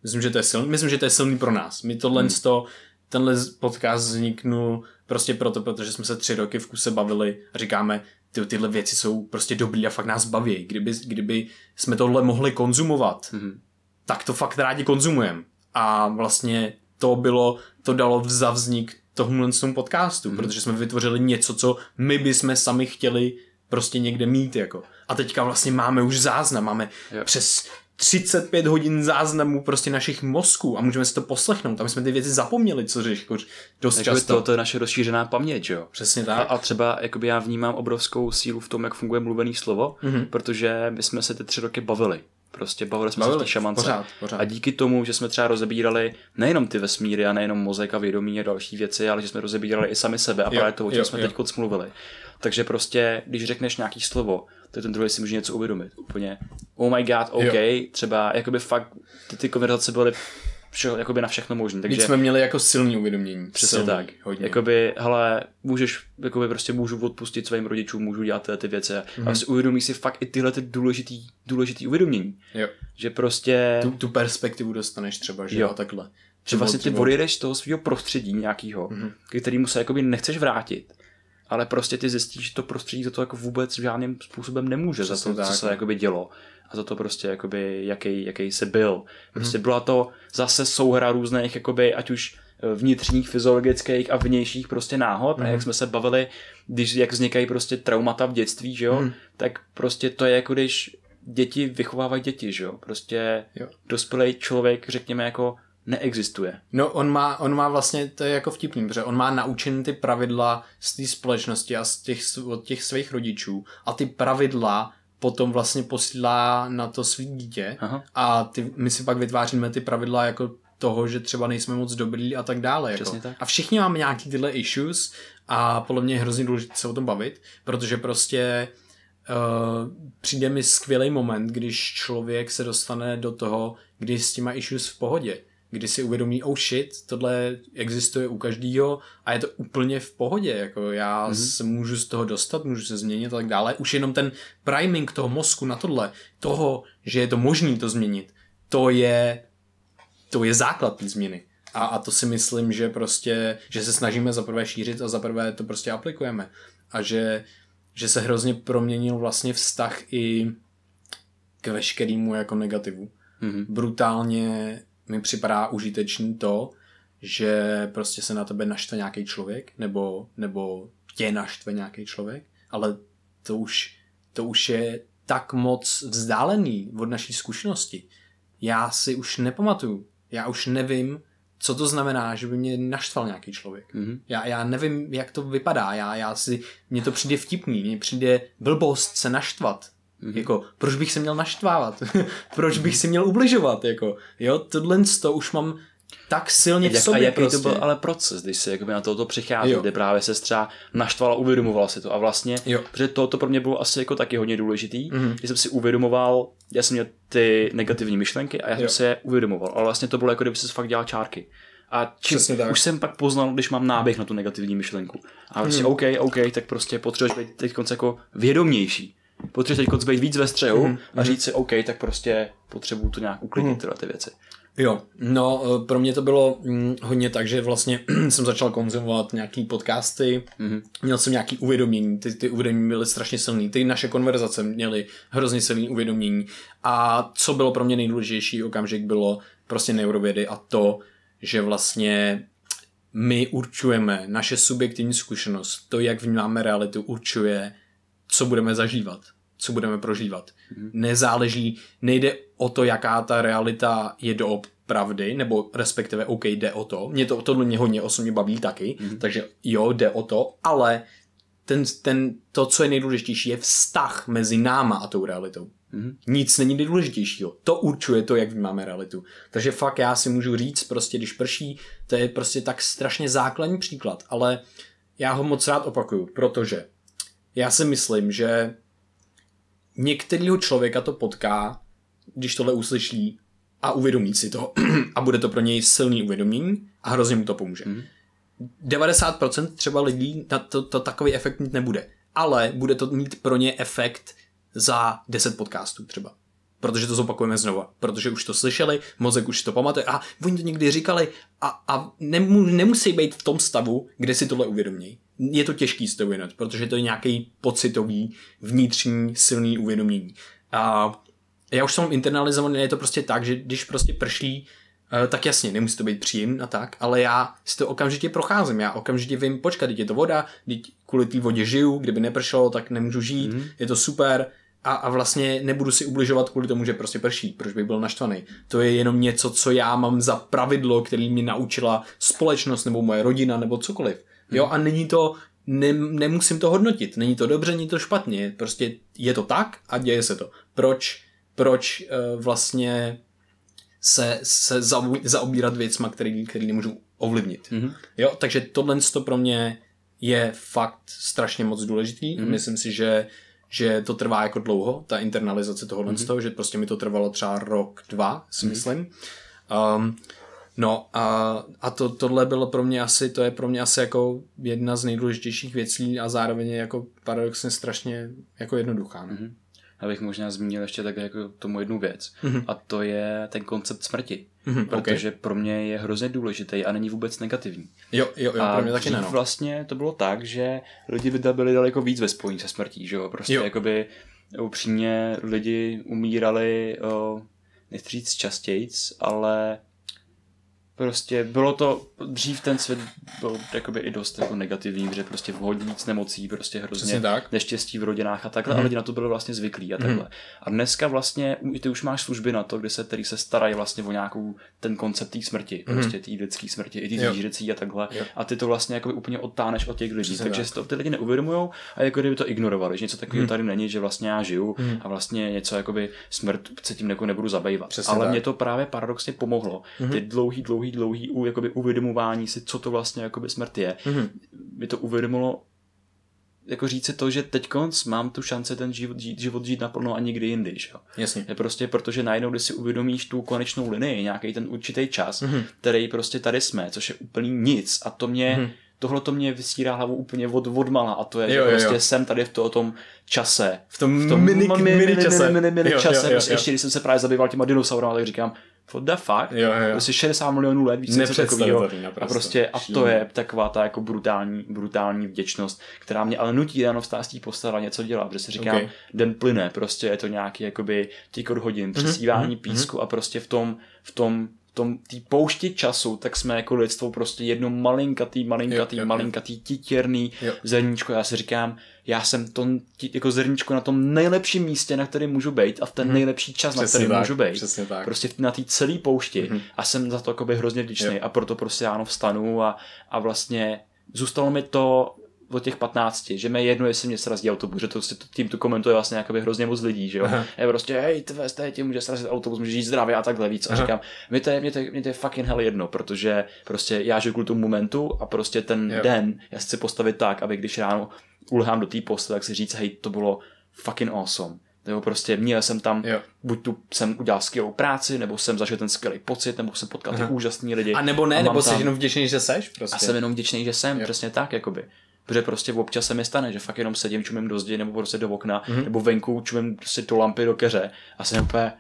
myslím, že to je silný, myslím, že to je silný pro nás. My tohle hmm. to, tenhle podcast vzniknul prostě proto, protože jsme se tři roky v kuse bavili a říkáme, ty, tyhle věci jsou prostě dobrý a fakt nás baví. Kdyby, kdyby jsme tohle mohli konzumovat, hmm. tak to fakt rádi konzumujeme. A vlastně to bylo, to dalo za vznik tomuhle tomu podcastu, mm. protože jsme vytvořili něco, co my bychom sami chtěli prostě někde mít, jako. A teďka vlastně máme už záznam, máme yep. přes 35 hodin záznamů prostě našich mozků a můžeme si to poslechnout. My jsme ty věci zapomněli, co říš, jako dost jako často. To, to je naše rozšířená paměť, jo. Přesně tak. A, a třeba jakoby já vnímám obrovskou sílu v tom, jak funguje mluvený slovo, mm-hmm. protože my jsme se ty tři roky bavili. Prostě bavili jsme bavili, se v té šamance. Pořád, pořád. A díky tomu, že jsme třeba rozebírali nejenom ty vesmíry a nejenom mozek a vědomí a další věci, ale že jsme rozebírali i sami sebe a právě to, o čem jsme teď mluvili. Takže prostě, když řekneš nějaký slovo, tak ten druhý si může něco uvědomit. Úplně, oh my god, OK, jo. třeba, jakoby fakt, ty, ty konverzace byly všeho, jakoby na všechno možné. Takže jsme měli jako silný uvědomění. Přesně silný, tak. Hodně. Jakoby, hele, můžeš, jakoby prostě můžu odpustit svým rodičům, můžu dělat tyhle ty věci. Mm-hmm. A si uvědomí si fakt i tyhle ty důležitý, důležitý uvědomění. Jo. Že prostě... Tu, tu perspektivu dostaneš třeba, že jo, a takhle. Že vlastně ty odjedeš z toho svého prostředí nějakého, mm-hmm. k kterému se jakoby nechceš vrátit ale prostě ty zjistíš, že to prostředí za to jako vůbec žádným způsobem nemůže, Přesně za to, tak, co se jakoby dělo a za to prostě jakoby, jaký, jaký se byl. Prostě hmm. byla to zase souhra různých, jakoby, ať už eh, vnitřních, fyziologických a vnějších prostě náhod hmm. a jak jsme se bavili, když jak vznikají prostě traumata v dětství, že jo, hmm. tak prostě to je jako když děti vychovávají děti, že jo, prostě jo. dospělý člověk, řekněme jako neexistuje. No on má, on má vlastně, to je jako vtipný, protože on má naučen ty pravidla z té společnosti a z těch, od těch svých rodičů a ty pravidla potom vlastně posílá na to svý dítě Aha. a ty, my si pak vytváříme ty pravidla jako toho, že třeba nejsme moc dobrý a tak dále. Jako. Tak. A všichni máme nějaký tyhle issues a podle mě je hrozně důležité se o tom bavit, protože prostě uh, přijde mi skvělý moment, když člověk se dostane do toho, kdy s těma issues v pohodě kdy si uvědomí, oh shit, tohle existuje u každého a je to úplně v pohodě, jako já mm-hmm. se můžu z toho dostat, můžu se změnit a tak dále. Už jenom ten priming toho mozku na tohle, toho, že je to možné to změnit, to je, to je základ té změny. A, a to si myslím, že prostě, že se snažíme zaprvé šířit a zaprvé to prostě aplikujeme. A že, že se hrozně proměnil vlastně vztah i k veškerému jako negativu. Mm-hmm. Brutálně mi připadá užitečný to, že prostě se na tebe naštve nějaký člověk, nebo, nebo tě naštve nějaký člověk, ale to už, to už je tak moc vzdálený od naší zkušenosti. Já si už nepamatuju, já už nevím, co to znamená, že by mě naštval nějaký člověk. Mm-hmm. Já, já nevím, jak to vypadá, já, já si, mně to přijde vtipný, mně přijde blbost se naštvat, Mm-hmm. Jako, proč bych se měl naštvávat? proč bych si měl ubližovat? Jako, jo, tohle to už mám tak silně v sobě. A jaký prostě. to byl ale proces, když se jakoby na toto přichází, kde právě se třeba naštvala, uvědomovala si to a vlastně, jo. protože to, to pro mě bylo asi jako taky hodně důležitý, mm-hmm. když jsem si uvědomoval, já jsem měl ty negativní myšlenky a já jsem si je uvědomoval, ale vlastně to bylo jako kdyby se fakt dělal čárky. A čím, už jsem pak poznal, když mám náběh na tu negativní myšlenku. A vlastně, hmm. OK, OK, tak prostě potřebuješ být teď jako vědomější potřebuješ teď být víc ve střehu mm-hmm. a říct si, OK, tak prostě potřebuju to nějak uklidnit mm-hmm. tyhle ty věci. Jo, no eh, pro mě to bylo hm, hodně tak, že vlastně jsem začal konzumovat nějaký podcasty, mm-hmm. měl jsem nějaký uvědomění, ty, ty uvědomění byly strašně silný, ty naše konverzace měly hrozně silný uvědomění a co bylo pro mě nejdůležitější okamžik bylo prostě neurovědy a to, že vlastně my určujeme naše subjektivní zkušenost, to, jak vnímáme realitu, určuje, co budeme zažívat, co budeme prožívat. Mm-hmm. Nezáleží, nejde o to, jaká ta realita je do pravdy, nebo respektive OK, jde o to. Mě to tohle mě hodně osobně baví taky, mm-hmm. takže jo, jde o to, ale ten, ten, to, co je nejdůležitější, je vztah mezi náma a tou realitou. Mm-hmm. Nic není nejdůležitějšího. To určuje to, jak vnímáme realitu. Takže fakt já si můžu říct, prostě když prší, to je prostě tak strašně základní příklad, ale já ho moc rád opakuju, protože já si myslím, že některého člověka to potká, když tohle uslyší a uvědomí si to a bude to pro něj silný uvědomění a hrozně mu to pomůže. Mm. 90% třeba lidí na to, to takový efekt mít nebude, ale bude to mít pro ně efekt za 10 podcastů třeba. Protože to zopakujeme znova. Protože už to slyšeli, mozek už to pamatuje a oni to někdy říkali a, a nemu, nemusí být v tom stavu, kde si tohle uvědomí. Je to těžký z toho uvědomit, protože to je nějaký pocitový, vnitřní, silný uvědomění. A já už jsem internalizovaný, je to prostě tak, že když prostě prší, eh, tak jasně, nemusí to být příjem a tak, ale já si to okamžitě procházím, já okamžitě vím, počkat, teď je to voda, teď kvůli té vodě žiju, kdyby nepršelo, tak nemůžu žít, mm. je to super, a, a vlastně nebudu si ubližovat kvůli tomu, že prostě prší, proč bych byl naštvaný. To je jenom něco, co já mám za pravidlo, který mě naučila společnost nebo moje rodina nebo cokoliv. Jo, a není to, ne, nemusím to hodnotit, není to dobře, není to špatně, prostě je to tak a děje se to. Proč, proč uh, vlastně se, se zaobírat věcma, který, který nemůžu ovlivnit. Mm-hmm. Jo, takže tohle to pro mě je fakt strašně moc důležitý. Mm-hmm. Myslím si, že že to trvá jako dlouho, ta internalizace tohohle mm-hmm. z toho, že prostě mi to trvalo třeba rok, dva, si mm-hmm. myslím. Um, no a, a to, tohle bylo pro mě asi, to je pro mě asi jako jedna z nejdůležitějších věcí a zároveň je jako paradoxně strašně jako jednoduchá. No? Mm-hmm abych možná zmínil ještě tak jako tomu jednu věc. Mm-hmm. A to je ten koncept smrti. Mm-hmm, protože okay. pro mě je hrozně důležitý a není vůbec negativní. Jo, jo, jo, a pro mě taky ne. No. vlastně to bylo tak, že lidi by byli daleko víc ve spojení se smrtí, že jo? Prostě jo. jakoby upřímně lidi umírali, o, nechci říct častějc, ale prostě bylo to, dřív ten svět byl jakoby i dost jako negativní, že prostě hodně víc nemocí, prostě hrozně tak. neštěstí v rodinách a takhle, mm-hmm. a lidi na to byli vlastně zvyklí a takhle. Mm-hmm. A dneska vlastně ty už máš služby na to, kde se, který se starají vlastně o nějakou ten koncept té smrti, mm-hmm. prostě té lidské smrti, i té zvířecí a takhle. Jo. A ty to vlastně jako úplně odtáneš od těch lidí, Přesně takže tak. si to ty lidi neuvědomují a jako kdyby to ignorovali, že něco takového mm-hmm. tady není, že vlastně já žiju mm-hmm. a vlastně něco jakoby smrt se tím jako nebudu zabývat. Přesně Ale tak. mě to právě paradoxně pomohlo. Mm-hmm. Ty dlouhý, dlouhý, dlouhý u, jakoby uvědomování si, co to vlastně jakoby smrt je. Mm-hmm. Mi to uvědomilo jako říct si to, že teď mám tu šanci ten život žít, život žít naplno a nikdy jindy. Že? Jasně. Je prostě protože najednou, když si uvědomíš tu konečnou linii, nějaký ten určitý čas, mm-hmm. který prostě tady jsme, což je úplný nic a to mě mm-hmm tohle to mě vystírá hlavu úplně od, od mala a to je, jo, že jo, prostě jo. jsem tady v to, tom čase. V tom, v tom mini, mini, mini, čase. Mini, mini, mini čase. Jo, jo, prostě jo. Ještě když jsem se právě zabýval těma dinosaurama, tak říkám, what the fuck? Jo, jo. Prostě 60 milionů let, víc něco takového. A prostě a to je taková ta jako brutální, brutální vděčnost, která mě ale nutí ráno vstát z té postele něco dělat, protože si říkám, okay. den plyne, prostě je to nějaký jakoby těkot hodin, mhm, přesívání mm-hmm. písku a prostě v tom, v tom tom té poušti času, tak jsme jako lidstvo prostě jedno malinkatý, malinkatý, jo, jo, malinkatý, titěrný jo. zrníčko. Já si říkám, já jsem to jako zrníčko na tom nejlepším místě, na kterém můžu být a v ten hmm. nejlepší čas, přesně na kterém můžu být. Tak. Prostě na té celé poušti hmm. a jsem za to jako hrozně vděčný a proto prostě já vstanu a, a vlastně zůstalo mi to od těch 15, že mi jedno, jestli mě srazí autobus, že to, tím to komentuje vlastně jakoby hrozně moc lidí, že jo. Aha. Je prostě, hej, tvé, tvé, tě může srazit autobus, může žít zdravě a takhle víc. A Aha. říkám, mě to, je, mě, to, mě to je fucking hell jedno, protože prostě já žiju kvůli tomu momentu a prostě ten jo. den já chci postavit tak, aby když ráno ulhám do té postele, tak si říct, hej, to bylo fucking awesome. Nebo prostě měl jsem tam, jo. buď tu jsem udělal skvělou práci, nebo jsem zažil ten skvělý pocit, nebo jsem potkal ty úžasný lidi. A nebo ne, a nebo jsi jenom vděčný, že seš prostě. A jsem jenom vděčný, že jsem, jo. přesně tak, jakoby. Protože prostě občas se mi stane, že fakt jenom sedím, čumím do zdi, nebo prostě do okna, mm-hmm. nebo venku čumím prostě do lampy, do keře a jsem úplně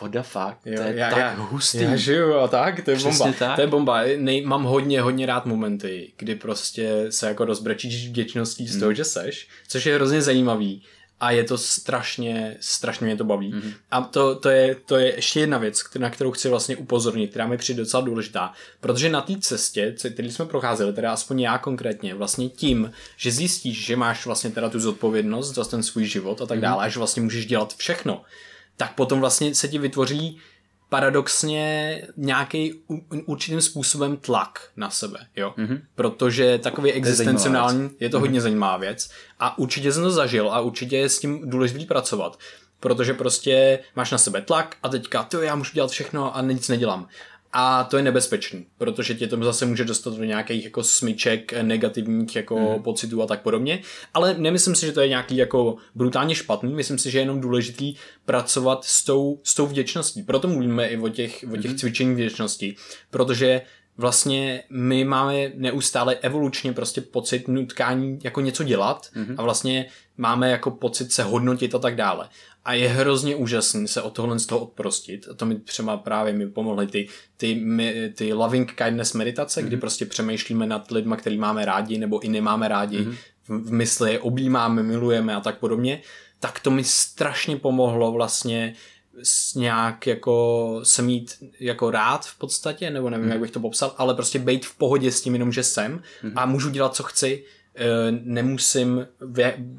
what the fuck, jo, to je já, tak já, hustý. Já žiju a tak, to je Přesně bomba. Tak. To je bomba. Nej, mám hodně, hodně rád momenty, kdy prostě se jako rozbrečíš vděčností z toho, mm. že seš, což je hrozně zajímavý a je to strašně, strašně mě to baví. Mm-hmm. A to, to, je, to je ještě jedna věc, na kterou chci vlastně upozornit, která mi přijde docela důležitá, protože na té cestě, který jsme procházeli, teda aspoň já konkrétně, vlastně tím, že zjistíš, že máš vlastně teda tu zodpovědnost za ten svůj život a tak mm-hmm. dále, a že vlastně můžeš dělat všechno, tak potom vlastně se ti vytvoří paradoxně nějaký určitým způsobem tlak na sebe, jo. Mm-hmm. Protože takový existenciální, je, je to mm-hmm. hodně zajímavá věc a určitě jsem to zažil a určitě je s tím důležitý pracovat, protože prostě máš na sebe tlak a teďka, to já můžu dělat všechno a nic nedělám. A to je nebezpečný, protože tě to zase může dostat do nějakých jako smyček negativních jako mm. pocitů a tak podobně. Ale nemyslím si, že to je nějaký jako brutálně špatný, myslím si, že je jenom důležitý pracovat s tou, s tou vděčností. Proto mluvíme i o těch, o těch mm. cvičení vděčnosti, protože vlastně my máme neustále evolučně prostě pocit nutkání jako něco dělat mm-hmm. a vlastně máme jako pocit se hodnotit a tak dále. A je hrozně úžasný se od tohle z toho odprostit. A to mi třeba právě mi pomohly ty, ty, ty loving kindness meditace, mm-hmm. kdy mhm. prostě přemýšlíme nad lidma, který máme rádi nebo i nemáme rádi. Mm-hmm. V, v mysli je objímáme, milujeme a tak podobně. Tak to mi strašně pomohlo vlastně nějak jako se mít jako rád v podstatě, nebo nevím, mm. jak bych to popsal, ale prostě být v pohodě s tím jenom, že jsem mm. a můžu dělat, co chci, nemusím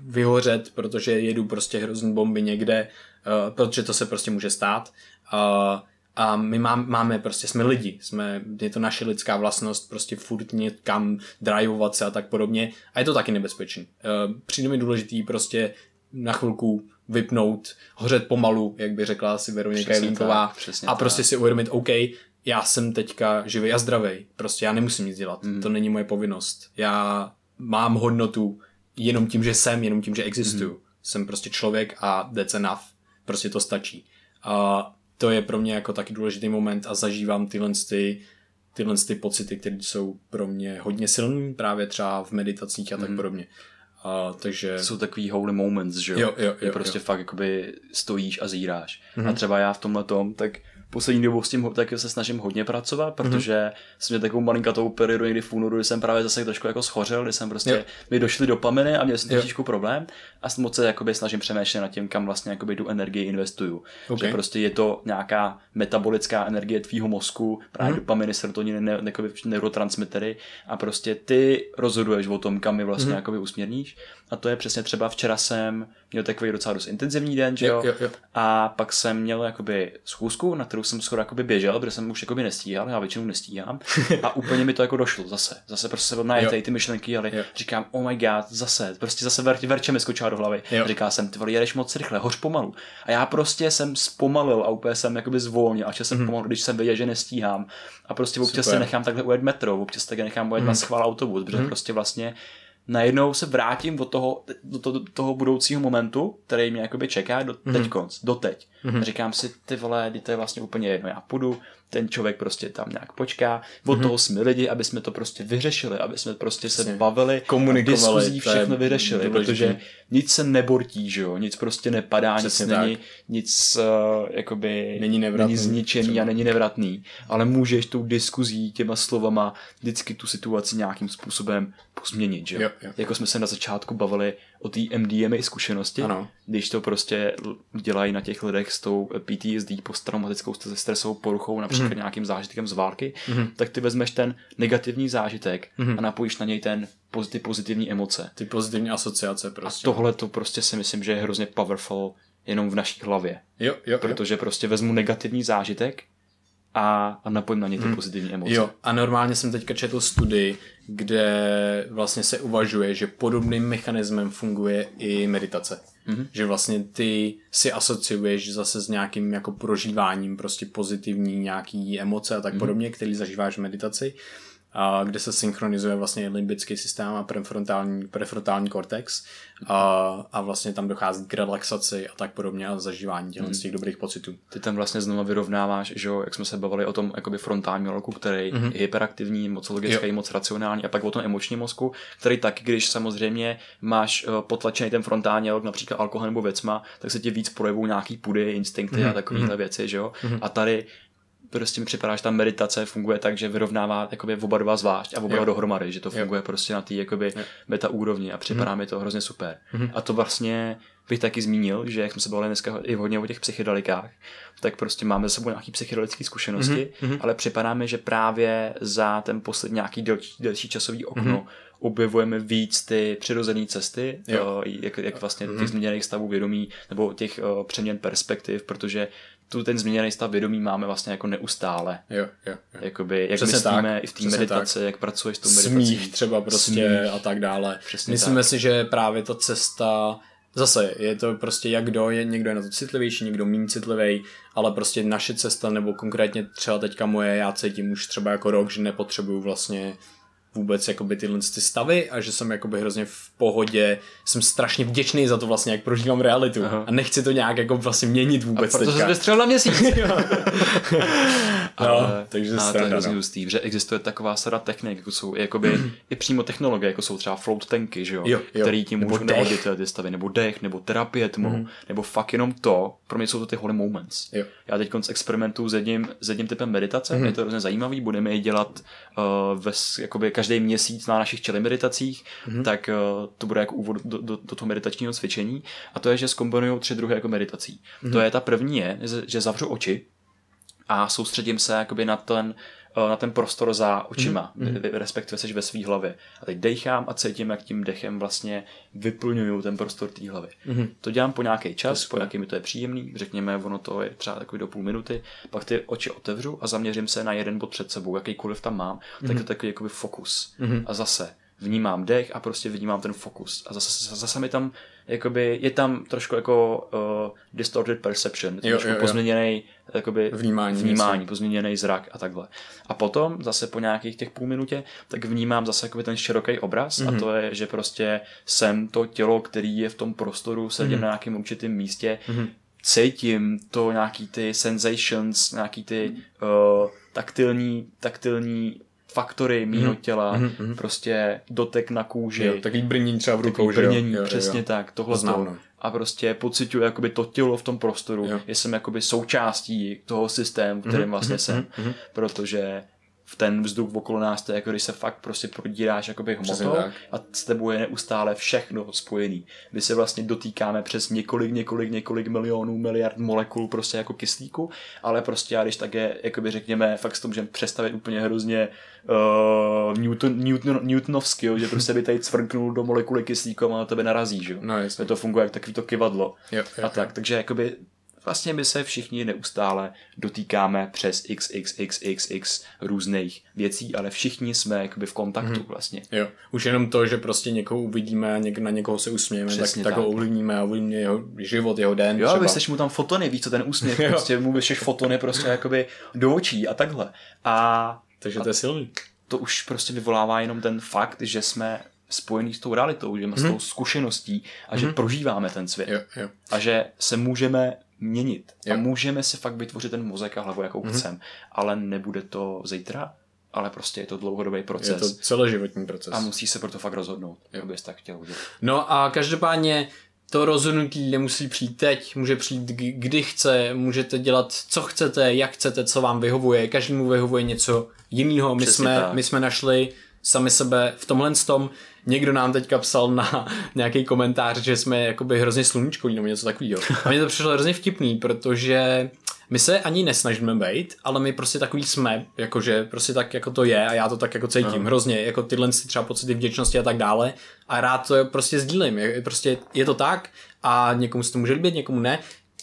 vyhořet, protože jedu prostě hrozný bomby někde, e, protože to se prostě může stát. A my máme prostě, jsme lidi, jsme, je to naše lidská vlastnost, prostě furt někam drivovat se a tak podobně. A je to taky nebezpečný. Přijde mi důležitý prostě na chvilku vypnout, hořet pomalu, jak by řekla si Veronika Jelínková a prostě tak. si uvědomit, OK, já jsem teďka živý a zdravý, prostě já nemusím nic dělat, mm. to není moje povinnost. Já mám hodnotu jenom tím, že jsem, jenom tím, že existuju. Mm. Jsem prostě člověk a that's enough. Prostě to stačí. A to je pro mě jako taky důležitý moment a zažívám tyhle ty, tyhle ty pocity, které jsou pro mě hodně silné, právě třeba v meditacích a tak mm. podobně. A, takže... Jsou takový holy moments, že jo? jo, jo, jo prostě jo. fakt jakoby stojíš a zíráš. Mm-hmm. A třeba já v tomhle tom, tak poslední dobou s tím tak se snažím hodně pracovat, mhm. protože mm-hmm. jsem měl takovou malinkatou periodu někdy v únoru, kdy jsem právě zase trošku jako schořel, kdy jsem prostě, jo. mi došly dopaminy a měl jsem trošičku problém a moc se jakoby snažím přemýšlet nad tím, kam vlastně jakoby tu energii investuju. Okay. Že prostě je to nějaká metabolická energie tvýho mozku, právě mm-hmm. dopaminy, serotoniny, ne, ne, neurotransmitery a prostě ty rozhoduješ o tom, kam je vlastně mm-hmm. jakoby usměrníš a to je přesně třeba včera jsem měl takový docela dost intenzivní den, že jo? jo, jo. A pak jsem měl jakoby schůzku, na kterou jsem skoro jakoby běžel, protože jsem už jakoby nestíhal, já většinou nestíhám. a úplně mi to jako došlo zase. Zase prostě se byl najetej ty myšlenky, ale jo. říkám, oh my god, zase, prostě zase ver, verče mi skočila do hlavy. Jo. Říká jsem, ty vole, jedeš moc rychle, hoř pomalu. A já prostě jsem zpomalil a úplně jsem jakoby zvolnil, a jsem mm-hmm. pomalu, když jsem věděl, že nestíhám. A prostě občas Super. se nechám takhle ujet metro, občas také nechám ujet mm-hmm. na schvál autobus, protože mm-hmm. prostě vlastně najednou se vrátím do toho, do, to, do toho budoucího momentu, který mě jakoby čeká do mm-hmm. teď konc, do teď. Mm-hmm. Říkám si, ty vole, to je vlastně úplně jedno, já půjdu, ten člověk prostě tam nějak počká, od mm-hmm. toho jsme lidi, aby jsme to prostě vyřešili, aby jsme prostě se bavili, komunikovali, diskuzí všechno vyřešili, protože nic se nebortí, že jo, nic prostě nepadá, Přesně nic tak. není, nic uh, jakoby není, nevratný, není zničený třeba. a není nevratný, ale můžeš tou diskuzí, těma slovama vždycky tu situaci nějakým způsobem pozměnit, že jo? jo. Jako jsme se na začátku bavili o té MDMA zkušenosti, ano. když to prostě dělají na těch lidech s tou PTSD, posttraumatickou stresovou poruchou, například mm. nějakým zážitkem z války, mm. tak ty vezmeš ten negativní zážitek mm. a napojíš na něj ten ty pozitivní emoce. Ty pozitivní asociace prostě. A tohle to prostě si myslím, že je hrozně powerful jenom v naší hlavě. Jo, jo, Protože jo. prostě vezmu negativní zážitek a, a napojím na ně ty hmm. pozitivní emoce. Jo, a normálně jsem teďka četl studii, kde vlastně se uvažuje, že podobným mechanismem funguje i meditace. Mm-hmm. Že vlastně ty si asociuješ zase s nějakým jako prožíváním prostě pozitivní nějaký emoce a tak mm-hmm. podobně, který zažíváš v meditaci. A kde se synchronizuje vlastně limbický systém a prefrontální, prefrontální kortex a, a vlastně tam dochází k relaxaci a tak podobně a zažívání těch, hmm. z těch dobrých pocitů. Ty tam vlastně znovu vyrovnáváš, že jo, jak jsme se bavili o tom jakoby frontálním mozku, který hmm. je hyperaktivní, moc logický, jo. moc racionální a pak o tom emočním mozku, který tak, když samozřejmě máš uh, potlačený ten frontální log, například alkohol nebo věcma, tak se ti víc projevují nějaký pudy, instinkty hmm. a takovéhle hmm. věci, že jo. Hmm. A tady prostě mi připadá, že ta meditace funguje tak, že vyrovnává jakoby oba dva zvlášť a oba dva dohromady, že to funguje jo. prostě na té jakoby beta úrovni a připadá mm. mi to hrozně super. Mm. A to vlastně bych taky zmínil, že jak jsme se bavili dneska i hodně o těch psychedelikách, tak prostě máme za sebou nějaké psychedelické zkušenosti, mm-hmm. ale připadá mi, že právě za ten poslední nějaký delší, delší časový okno mm-hmm. objevujeme víc ty přirozené cesty, jo. jak, jak vlastně mm-hmm. těch změněných stavů vědomí nebo těch uh, přeměn perspektiv, protože tu ten změněný stav vědomí máme vlastně jako neustále. Jo, jo, jo. Jakoby, jak Přesně myslíme tak. i v té meditaci, tak. jak pracuješ s tou meditací. Smích třeba prostě Smích. a tak dále. Přesně Myslíme tak. si, že právě ta cesta Zase je to prostě jak kdo, je, někdo je na to citlivější, někdo méně citlivý, ale prostě naše cesta, nebo konkrétně třeba teďka moje, já cítím už třeba jako rok, že nepotřebuju vlastně vůbec jakoby tyhle ty stavy a že jsem jakoby hrozně v pohodě, jsem strašně vděčný za to vlastně, jak prožívám realitu Aha. a nechci to nějak jako vlastně měnit vůbec a proto teďka. jsi na měsíc. no, ale, takže ale to je hrozně no. že existuje taková sada technik, jako jsou jakoby i přímo technologie, jako jsou třeba float tanky, že jo, jo, jo. který ti můžou navodit ty stavy, nebo dech, nebo terapie tmou, mm. nebo fakt jenom to, pro mě jsou to ty holy moments. Jo. Já teď experimentuju s jedním, s jedním typem meditace, mm. je to hrozně zajímavý, budeme je dělat uh, ve, jakoby každý měsíc na našich čeli meditacích, mm-hmm. tak uh, to bude jako úvod do, do, do toho meditačního cvičení. A to je, že zkombinují tři druhy jako meditací. Mm-hmm. To je ta první je, že zavřu oči a soustředím se jakoby na ten na ten prostor za očima, mm-hmm. respektive seš ve své hlavě. A teď dechám a cítím, jak tím dechem vlastně vyplňuju ten prostor té hlavy. Mm-hmm. To dělám po nějaký čas, po nějaký mi to je příjemný, řekněme, ono to je třeba takový do půl minuty, pak ty oči otevřu a zaměřím se na jeden bod před sebou, jakýkoliv tam mám, mm-hmm. tak mhm. to takový jakoby fokus. Mm-hmm. A zase vnímám dech a prostě vnímám ten fokus. A zase, zase mi tam, jakoby, je tam trošku jako uh, distorted perception, jo, trošku jo, jo. pozměněný jakoby vnímání, vnímání pozměněný zrak a takhle. A potom zase po nějakých těch půl minutě, tak vnímám zase jakoby ten široký obraz mm-hmm. a mhm. to je, že prostě jsem to tělo, který je v tom prostoru, sedím mm-hmm. na nějakém určitém místě, mm-hmm. cítím to nějaký ty sensations, nějaký ty uh, taktilní, taktilní faktory mýho mm-hmm. těla, mm-hmm. prostě dotek na kůži. Jo, takový brnění třeba v rukou, brnění, jo? přesně jo, jo. tak, tohle to. No. A prostě pocituju jakoby to tělo v tom prostoru, jo. že jsem jakoby součástí toho systému, kterým mm-hmm. vlastně jsem, mm-hmm. protože v ten vzduch okolo nás, to je jako když se fakt prostě prodíráš jakoby hmotou a s tebou je neustále všechno spojený. My se vlastně dotýkáme přes několik, několik, několik milionů, miliard molekul prostě jako kyslíku, ale prostě já když tak je, jakoby řekněme, fakt s to můžeme představit úplně hrozně uh, Newton, Newton, Newtonovsky, že prostě by tady cvrknul do molekuly kyslíku a na tebe narazí, že? No, To funguje jak takový to kivadlo. Jo, jo, a tak, jo. takže jakoby vlastně my se všichni neustále dotýkáme přes xxxx různých věcí, ale všichni jsme jakoby v kontaktu mm-hmm. vlastně. Jo, už jenom to, že prostě někoho uvidíme a něk- na někoho se usmějeme, tak, tak, tak ho ovlivníme a ovlivníme jeho život, jeho den. Jo, třeba. mu tam fotony, víš co ten úsměv, prostě mu vyšeš fotony prostě jakoby do očí a takhle. A takže to je silný. To už prostě vyvolává jenom ten fakt, že jsme spojený s tou realitou, že mm-hmm. s tou mhm. zkušeností a mm-hmm. že mhm. prožíváme ten svět. Jo, jo. A že se můžeme měnit. Jo. A můžeme si fakt vytvořit ten mozek a hlavu, jakou mm-hmm. chcem. Ale nebude to zítra, ale prostě je to dlouhodobý proces. Je to celoživotní proces. A musí se proto fakt rozhodnout, jak bys tak chtěl udělat. No a každopádně to rozhodnutí nemusí přijít teď, může přijít kdy chce, můžete dělat co chcete, jak chcete, co vám vyhovuje, každému vyhovuje něco jiného. My jsme, my jsme našli sami sebe v tomhle tom. Někdo nám teďka psal na nějaký komentář, že jsme jakoby hrozně sluníčkoví nebo něco takového. A mně to přišlo hrozně vtipný, protože my se ani nesnažíme být, ale my prostě takový jsme, jakože prostě tak jako to je a já to tak jako cítím no. hrozně, jako tyhle si třeba pocity vděčnosti a tak dále a rád to prostě sdílím, je, prostě je to tak a někomu se to může líbit, někomu ne,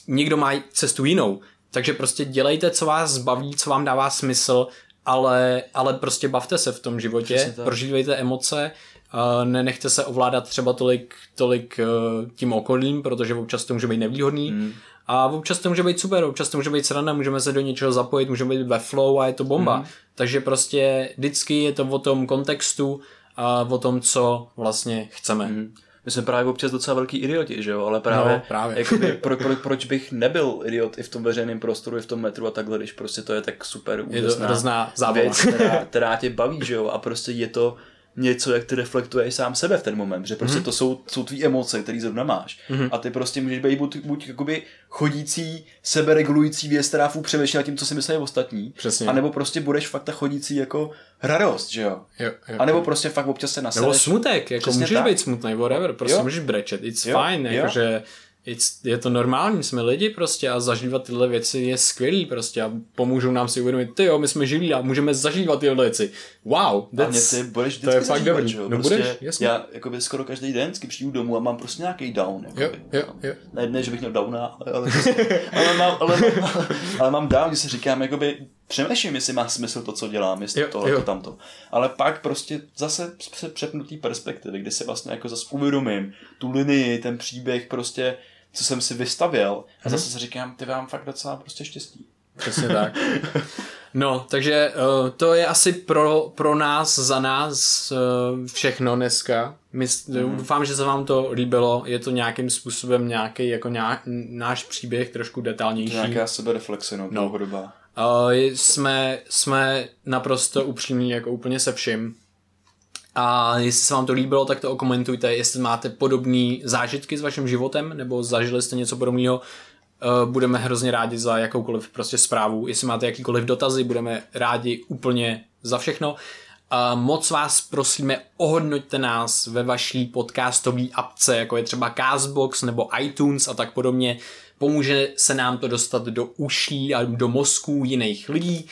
někdo má cestu jinou, takže prostě dělejte, co vás zbaví, co vám dává smysl, ale, ale prostě bavte se v tom životě, prožívejte emoce, uh, nenechte se ovládat třeba tolik, tolik uh, tím okolím, protože občas to může být nevýhodný. Mm. A občas to může být super, občas to může být sranda, můžeme se do něčeho zapojit, můžeme být ve flow a je to bomba. Mm. Takže prostě vždycky je to o tom kontextu a o tom, co vlastně chceme. Mm. My jsme právě občas docela velký idioti, že jo, ale právě, no, právě. Jakoby, pro, pro, proč bych nebyl idiot i v tom veřejném prostoru, i v tom metru a takhle, když prostě to je tak super úžasná věc, která, která tě baví, že jo, a prostě je to něco, jak ty reflektuješ sám sebe v ten moment, že prostě mm-hmm. to jsou, jsou tvý emoce, které zrovna máš. Mm-hmm. A ty prostě můžeš být buď, buď jakoby chodící, seberegulující věc, která furt přemýšlí nad tím, co si myslí ostatní. Přesně. A nebo prostě budeš fakt ta chodící jako radost, že jo? jo, jo a nebo prostě fakt občas se nasereš. Nebo smutek, jako Přesně můžeš tak. být smutný, whatever, prostě jo. můžeš brečet, it's jo. fine, jakože je to normální, jsme lidi prostě a zažívat tyhle věci je skvělý prostě a pomůžou nám si uvědomit, ty jo, my jsme živí a můžeme zažívat tyhle věci. Wow, that's, ty budeš to je fakt dobrý. No prostě budeš, jasně. Já jakoby skoro každý den vždycky přijdu domů a mám prostě nějaký down. Jakoby, jo, jo, jo. Ne, ne, že bych měl downa, ale, ale, prostě, ale, mám, ale, ale, ale, mám down, když si říkám, jakoby, přemýšlím, jestli má smysl to, co dělám, jestli jo, to, jo. to, tamto. Ale pak prostě zase přepnutý perspektivy, kdy si vlastně jako zase uvědomím tu linii, ten příběh prostě co jsem si vystavil a zase si říkám, ty vám fakt docela prostě štěstí. Přesně tak. No, takže uh, to je asi pro, pro nás, za nás uh, všechno dneska. My, mm. Doufám, že se vám to líbilo. Je to nějakým způsobem nějaký jako nějak, náš příběh trošku detailnější. Nějaká sebereflexe, no, no. Uh, jsme, jsme naprosto upřímní jako úplně se vším. A jestli se vám to líbilo, tak to okomentujte, jestli máte podobné zážitky s vaším životem, nebo zažili jste něco podobného, eh, budeme hrozně rádi za jakoukoliv prostě zprávu. Jestli máte jakýkoliv dotazy, budeme rádi úplně za všechno. A moc vás prosíme, ohodnoťte nás ve vaší podcastové apce, jako je třeba Castbox nebo iTunes a tak podobně. Pomůže se nám to dostat do uší a do mozků jiných lidí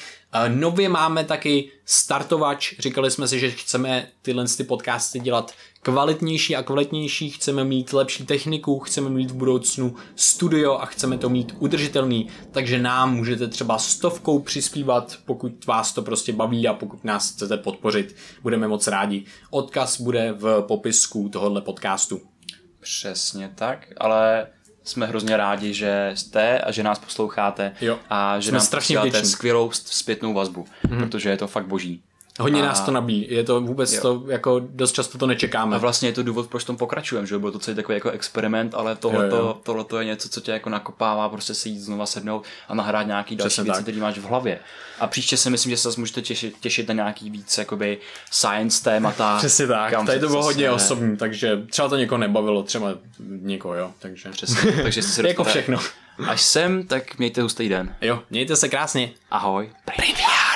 Nově máme taky startovač, říkali jsme si, že chceme tyhle ty podcasty dělat kvalitnější a kvalitnější, chceme mít lepší techniku, chceme mít v budoucnu studio a chceme to mít udržitelný, takže nám můžete třeba stovkou přispívat, pokud vás to prostě baví a pokud nás chcete podpořit, budeme moc rádi. Odkaz bude v popisku tohohle podcastu. Přesně tak, ale jsme hrozně rádi, že jste a že nás posloucháte jo. a že jsme nám strašně posíláte skvělou zpětnou vazbu, mm-hmm. protože je to fakt boží. Hodně a... nás to nabíjí, je to vůbec jo. to, jako dost často to nečekáme. A vlastně je to důvod, proč tom pokračujeme, že byl to celý takový jako experiment, ale tohleto, tohleto je něco, co tě jako nakopává, prostě se jít znova sednout a nahrát nějaký další Přesně věci, které máš v hlavě. A příště si myslím, že se zase můžete těšit, těšit na nějaký víc jakoby science témata. Přesně tak, tady to bylo hodně ne... osobní, takže třeba to někoho nebavilo, třeba někoho, jo, takže. Přesně, takže se Jako všechno. Až sem, tak mějte hustý den. Jo, mějte se krásně. Ahoj. Prima.